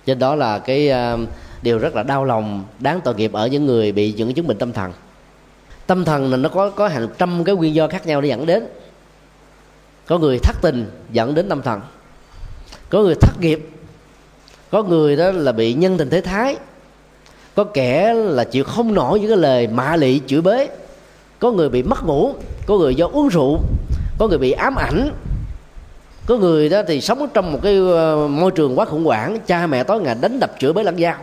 Trên đó là cái uh, điều rất là đau lòng, đáng tội nghiệp ở những người bị những chứng bệnh tâm thần. Tâm thần là nó có có hàng trăm cái nguyên do khác nhau để dẫn đến. Có người thất tình, dẫn đến tâm thần. Có người thất nghiệp, có người đó là bị nhân tình thế thái. Có kẻ là chịu không nổi những cái lời mạ lị, chửi bới có người bị mất ngủ, có người do uống rượu, có người bị ám ảnh. Có người đó thì sống trong một cái ờ, môi trường quá khủng hoảng, cha mẹ tối ngày đánh đập, chửi bới lẫn nhau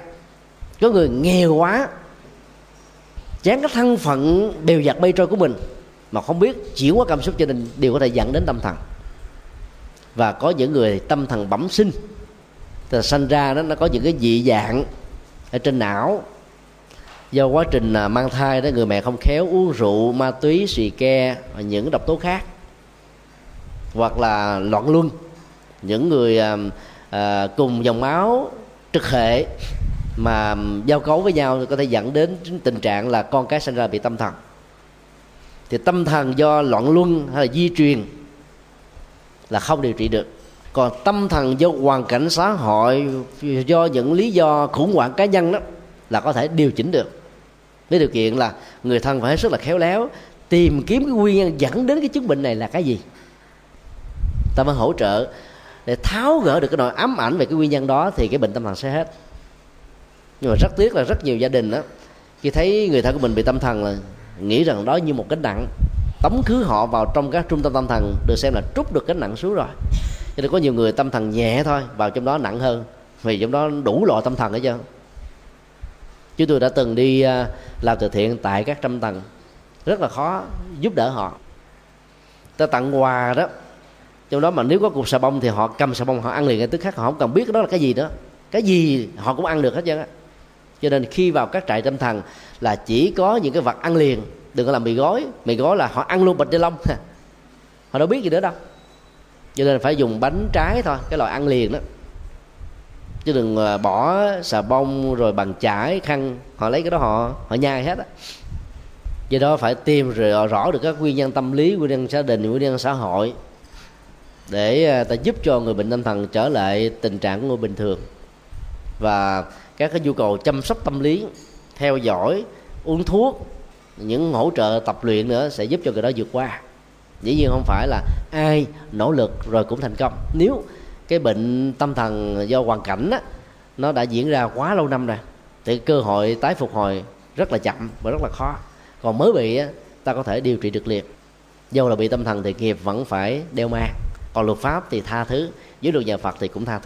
có người nghèo quá chán cái thân phận đều giặt bay trôi của mình mà không biết chuyển qua cảm xúc gia đình đều có thể dẫn đến tâm thần. Và có những người tâm thần bẩm sinh thì sanh ra đó nó có những cái dị dạng ở trên não. Do quá trình à, mang thai đó người mẹ không khéo uống rượu ma túy xì ke và những độc tố khác. Hoặc là loạn luân những người à, à cùng dòng máu trực hệ mà giao cấu với nhau có thể dẫn đến tình trạng là con cái sinh ra bị tâm thần. Thì tâm thần do loạn luân hay là di truyền là không điều trị được. Còn tâm thần do hoàn cảnh xã hội, do những lý do khủng hoảng cá nhân đó là có thể điều chỉnh được. Với điều kiện là người thân phải rất là khéo léo, tìm kiếm cái nguyên nhân dẫn đến cái chứng bệnh này là cái gì. Ta mới hỗ trợ để tháo gỡ được cái nỗi ám ảnh về cái nguyên nhân đó thì cái bệnh tâm thần sẽ hết nhưng mà rất tiếc là rất nhiều gia đình đó khi thấy người thân của mình bị tâm thần là nghĩ rằng đó như một cái nặng, tống khứ họ vào trong các trung tâm tâm thần được xem là trút được cái nặng xuống rồi. Cho nên có nhiều người tâm thần nhẹ thôi, vào trong đó nặng hơn, vì trong đó đủ loại tâm thần hết trơn. Chúng tôi đã từng đi à, làm từ thiện tại các trăm tầng, rất là khó giúp đỡ họ. Ta tặng quà đó, trong đó mà nếu có cục xà bông thì họ cầm xà bông họ ăn liền ngay tức khắc họ không cần biết đó là cái gì đó. Cái gì họ cũng ăn được hết trơn á cho nên khi vào các trại tâm thần là chỉ có những cái vật ăn liền, đừng có làm mì gói. Mì gói là họ ăn luôn bịch ni lông. Họ đâu biết gì nữa đâu. Cho nên phải dùng bánh trái thôi, cái loại ăn liền đó. Chứ đừng ờ, bỏ xà bông rồi bằng chải, khăn, họ lấy cái đó họ họ nhai hết á. Do đó phải tìm rồi rõ được các nguyên nhân tâm lý, nguyên nhân gia đình, nguyên nhân xã hội để ờ, ta giúp cho người bệnh tâm thần trở lại tình trạng của người bình thường. Và các cái nhu cầu chăm sóc tâm lý theo dõi uống thuốc những hỗ trợ tập luyện nữa sẽ giúp cho người đó vượt qua. Dĩ nhiên không phải là ai nỗ lực rồi cũng thành công. Nếu cái bệnh tâm thần do hoàn cảnh á, nó đã diễn ra quá lâu năm rồi thì cơ hội tái phục hồi rất là chậm và rất là khó. Còn mới bị á, ta có thể điều trị được liền. Dầu là bị tâm thần thì nghiệp vẫn phải đeo mang còn luật pháp thì tha thứ dưới luật nhà phật thì cũng tha thứ.